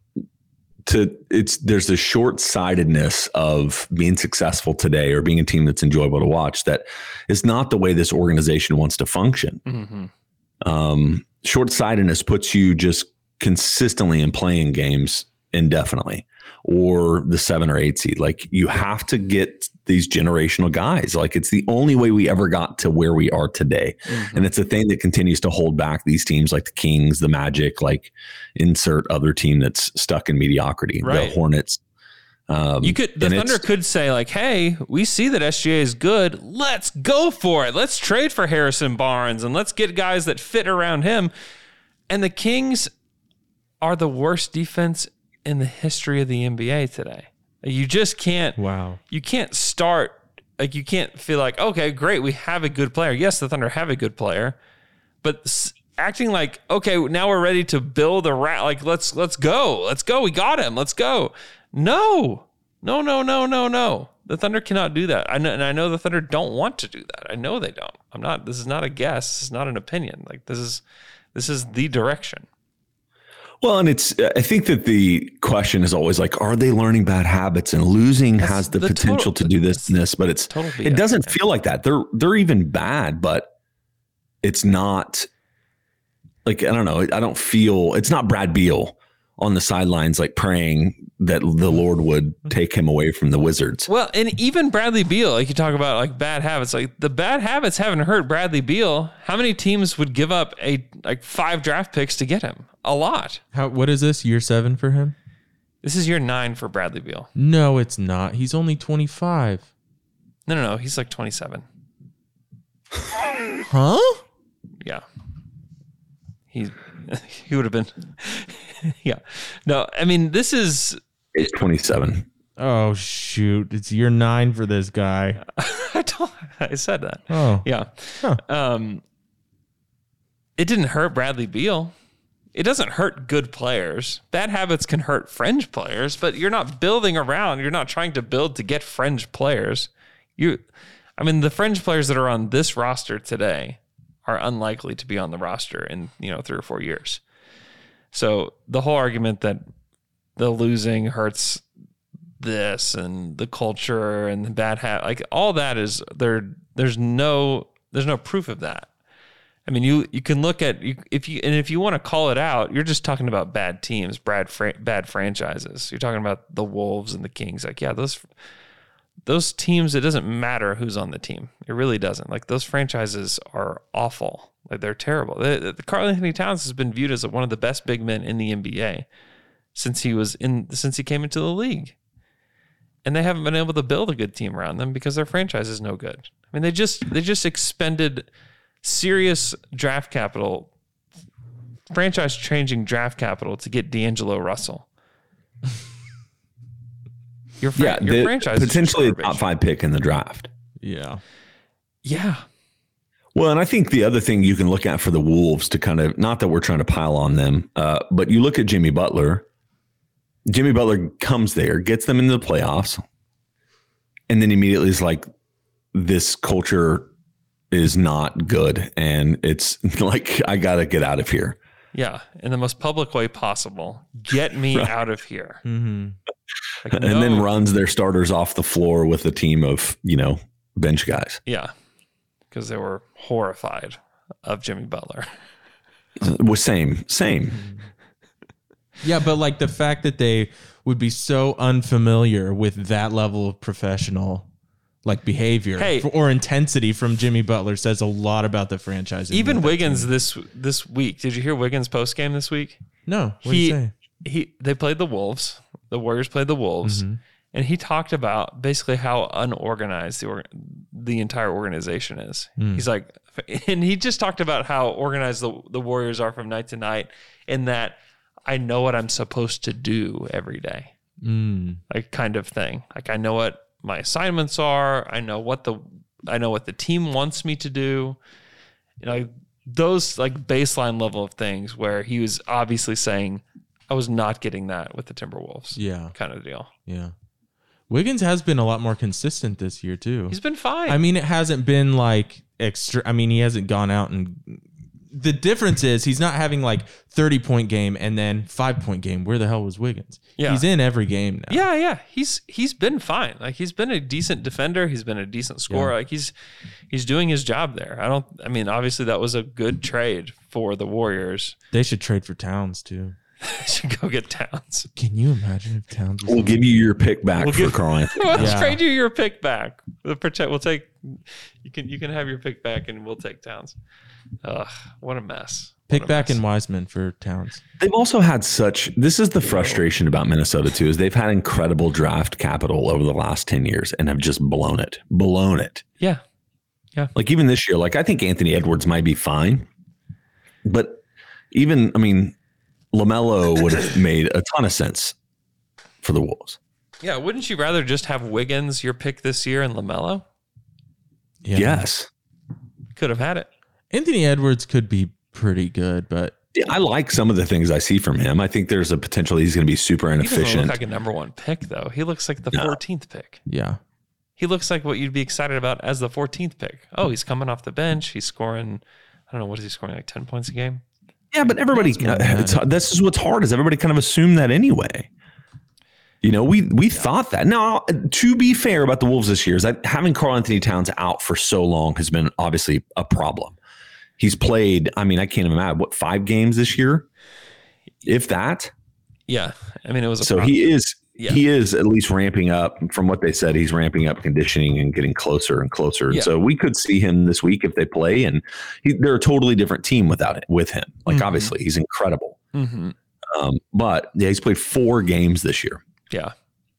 to it's there's a short sightedness of being successful today or being a team that's enjoyable to watch that is not the way this organization wants to function. Mm-hmm. Um, short sightedness puts you just consistently in playing games indefinitely or the seven or eight seed. Like you have to get these generational guys. Like it's the only way we ever got to where we are today. And it's a thing that continues to hold back these teams like the Kings, the Magic, like insert other team that's stuck in mediocrity, Right. the Hornets. Um, You could the Thunder could say like, "Hey, we see that SGA is good. Let's go for it. Let's trade for Harrison Barnes and let's get guys that fit around him." And the Kings are the worst defense in the history of the NBA today. You just can't Wow. you can't start like you can't feel like, "Okay, great, we have a good player." Yes, the Thunder have a good player, but s- acting like, "Okay, now we're ready to build a rat like let's let's go. Let's go. We got him. Let's go." No. No, no, no, no, no. The Thunder cannot do that. I know, and I know the Thunder don't want to do that. I know they don't. I'm not. This is not a guess. This is not an opinion. Like this is, this is the direction. Well, and it's, I think that the question is always like, are they learning bad habits? And losing has the, the potential total- to do this and this, but it's, total it doesn't feel like that. They're, they're even bad, but it's not like, I don't know. I don't feel, it's not Brad Beal on the sidelines, like praying that the mm-hmm. Lord would mm-hmm. take him away from the Wizards. Well, and even Bradley Beal, like you talk about like bad habits, like the bad habits haven't hurt Bradley Beal. How many teams would give up a like five draft picks to get him? A lot. How what is this? Year 7 for him? This is year nine for Bradley Beal. No, it's not. He's only 25. No, no, no. He's like 27. Huh? Yeah. He he would have been. yeah. No, I mean this is. It's 27. Oh shoot. It's year 9 for this guy. I told, I said that. Oh. Yeah. Um. It didn't hurt Bradley Beal. It doesn't hurt good players. Bad habits can hurt fringe players, but you're not building around. You're not trying to build to get fringe players. You, I mean, the fringe players that are on this roster today are unlikely to be on the roster in you know three or four years. So the whole argument that the losing hurts this and the culture and the bad hat, like all that is there. There's no there's no proof of that. I mean, you you can look at you, if you and if you want to call it out, you're just talking about bad teams, bad bad franchises. You're talking about the Wolves and the Kings. Like, yeah, those those teams. It doesn't matter who's on the team. It really doesn't. Like those franchises are awful. Like they're terrible. The, the Karl-Anthony Towns has been viewed as one of the best big men in the NBA since he was in since he came into the league, and they haven't been able to build a good team around them because their franchise is no good. I mean, they just they just expended serious draft capital franchise changing draft capital to get D'Angelo Russell. Your, fran- Yeah, your the- franchise is potentially a top five pick in the draft. Yeah. Yeah. Well, and I think the other thing you can look at for the Wolves to kind of not that we're trying to pile on them, uh, but you look at Jimmy Butler. Jimmy Butler comes there, gets them into the playoffs, and then immediately is like, "This culture is not good, and it's like I got to get out of here." Yeah. In the most public way possible. Get me out of here. Mm-hmm. Like, and then runs their starters off the floor with a team of you know bench guys. Yeah. Because they were horrified of Jimmy Butler. Was same, same. Yeah, but like the fact that they would be so unfamiliar with that level of professional like behavior Hey. or intensity from Jimmy Butler says a lot about the franchise. Even Wiggins this this week. Did you hear Wiggins post game this week? No, what he did he say? he they played the Wolves. The Warriors played the Wolves, Mm-hmm. and he talked about basically how unorganized the org- the entire organization is. Hmm. He's like, and he just talked about how organized the the Warriors are from night to night, in that I know what I'm supposed to do every day, Mm. like kind of thing. Like I know what my assignments are. I know what the I know what the team wants me to do. You know, those like baseline level of things where he was obviously saying, I was not getting that with the Timberwolves. Yeah. Kind of deal. Yeah. Wiggins has been a lot more consistent this year too. He's been fine. I mean, it hasn't been like extra. I mean, he hasn't gone out and. The difference is he's not having like thirty point game and then five point game. Where the hell was Wiggins? Yeah. he's in every game now. yeah, yeah. He's he's been fine. Like he's been a decent defender. He's been a decent scorer. Yeah. Like he's he's doing his job there. I don't I mean, obviously that was a good trade for the Warriors. They should trade for Towns too. They should go get Towns. Can you imagine if Towns? Was We'll give you your pick back We'll for give- Karl-Anthony. Let's Yeah. trade you your pick back. We'll protect. We'll take. You can you can have your pick back, and we'll take Towns. Ugh, what a mess. Pick a back mess. in Wiseman for Towns. They've also had such. This is the frustration about Minnesota too. Is they've had incredible draft capital over the last ten years and have just blown it, blown it. Yeah, yeah, Like even this year, like I think Anthony Edwards might be fine, but even I mean, Lamelo would have made a ton of sense for the Wolves. yeah. Wouldn't you rather just have Wiggins your pick this year and Lamelo? Yeah. Yes, Could have had it. Anthony Edwards could be pretty good, but Yeah, I like some of the things I see from him. I think there's a potential he's going to be super He doesn't inefficient. look like a number one pick though. He looks like the No. 14th pick. yeah, He looks like what you'd be excited about as the 14th pick. Oh, he's coming off the bench. He's scoring. I don't know what is he scoring like 10 points a game. Yeah, but everybody, it's, this is what's hard is everybody kind of assumed that anyway. You know, we we thought that. Now, to be fair about the Wolves this year, is that having Karl-Anthony Towns out for so long has been obviously a problem. He's played, I mean, I can't even imagine what five games this year, if that. Yeah, I mean it was a So problem. he is Yeah. he is at least ramping up. From what they said, he's ramping up conditioning and getting closer and closer. And Yeah. so we could see him this week if they play, and he, they're a totally different team without it with him. Like Mhm. obviously, he's incredible. Mhm. Um, but yeah, he's played four games this year. Yeah,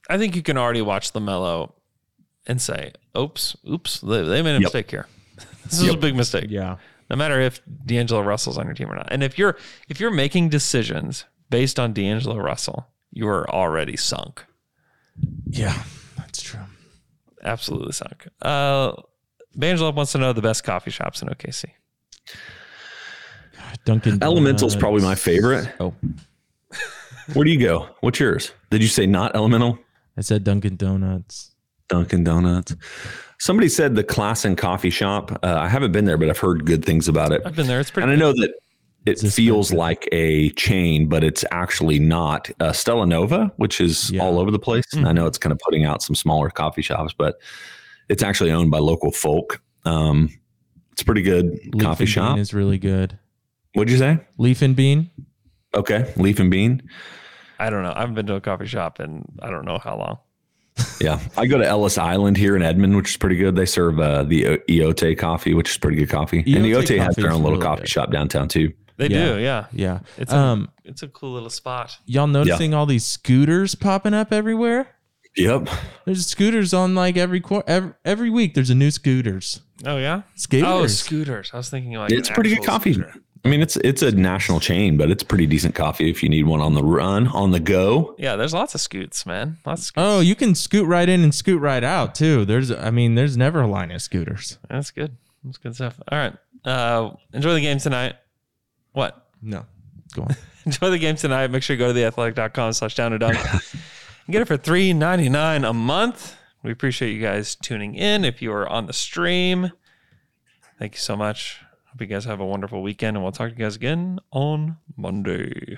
I think you can already watch the Lamelo and say, "Oops, oops, they, they made a Yep. mistake here. this is a big mistake." yeah. no matter if D'Angelo Russell's on your team or not. And if you're if you're making decisions based on D'Angelo Russell, you are already sunk. Yeah, that's true. Absolutely sunk. Uh Angelo wants to know the best coffee shops in OKC. Dunkin' Elemental's Donuts. probably my favorite. Oh, Where do you go? What's yours? Did you say not Elemental? I said Dunkin' Donuts. Dunkin' Donuts. Somebody said the Class and Coffee Shop. Uh, I haven't been there, but I've heard good things about it. I've been there. It's pretty And I know that it It's expensive. feels like a chain, but it's actually not. Uh, Stella Nova, which is Yeah. all over the place. Mm-hmm. I know it's kind of putting out some smaller coffee shops, but it's actually owned by local folk. Um, it's a pretty good Leaf coffee and shop. Bean is really good. What'd you say? Leaf and Bean. Okay, Leaf and Bean. I don't know. I haven't been to a coffee shop in I don't know how long. Yeah, I go to Ellis Island here in Edmond, which is pretty good. They serve uh, the O- Eote coffee, which is pretty good coffee. and Eote Eote has their own little really coffee good. shop downtown too. They Yeah. do, yeah. Yeah. It's a, um, it's a cool little spot. y'all noticing all these scooters popping up everywhere? Yep. There's scooters on like every quar every, every week. There's a new scooters. Oh yeah? Skaters. Oh, scooters. I was thinking like It's pretty good coffee. scooter. I mean, it's it's a national chain, but it's pretty decent coffee if you need one on the run, on the go. Yeah, there's lots of scoots, man. Lots of scoots. Oh, you can scoot right in and scoot right out too. There's, I mean, there's never a line of scooters. That's good. That's good stuff. All right. Uh, enjoy the game tonight. What? No, go on. enjoy the game tonight. Make sure you go to theathletic.com slash down to dunk. Get it for three ninety nine a month. We appreciate you guys tuning in. If you are on the stream, thank you so much. Hope you guys have a wonderful weekend, and we'll talk to you guys again on Monday.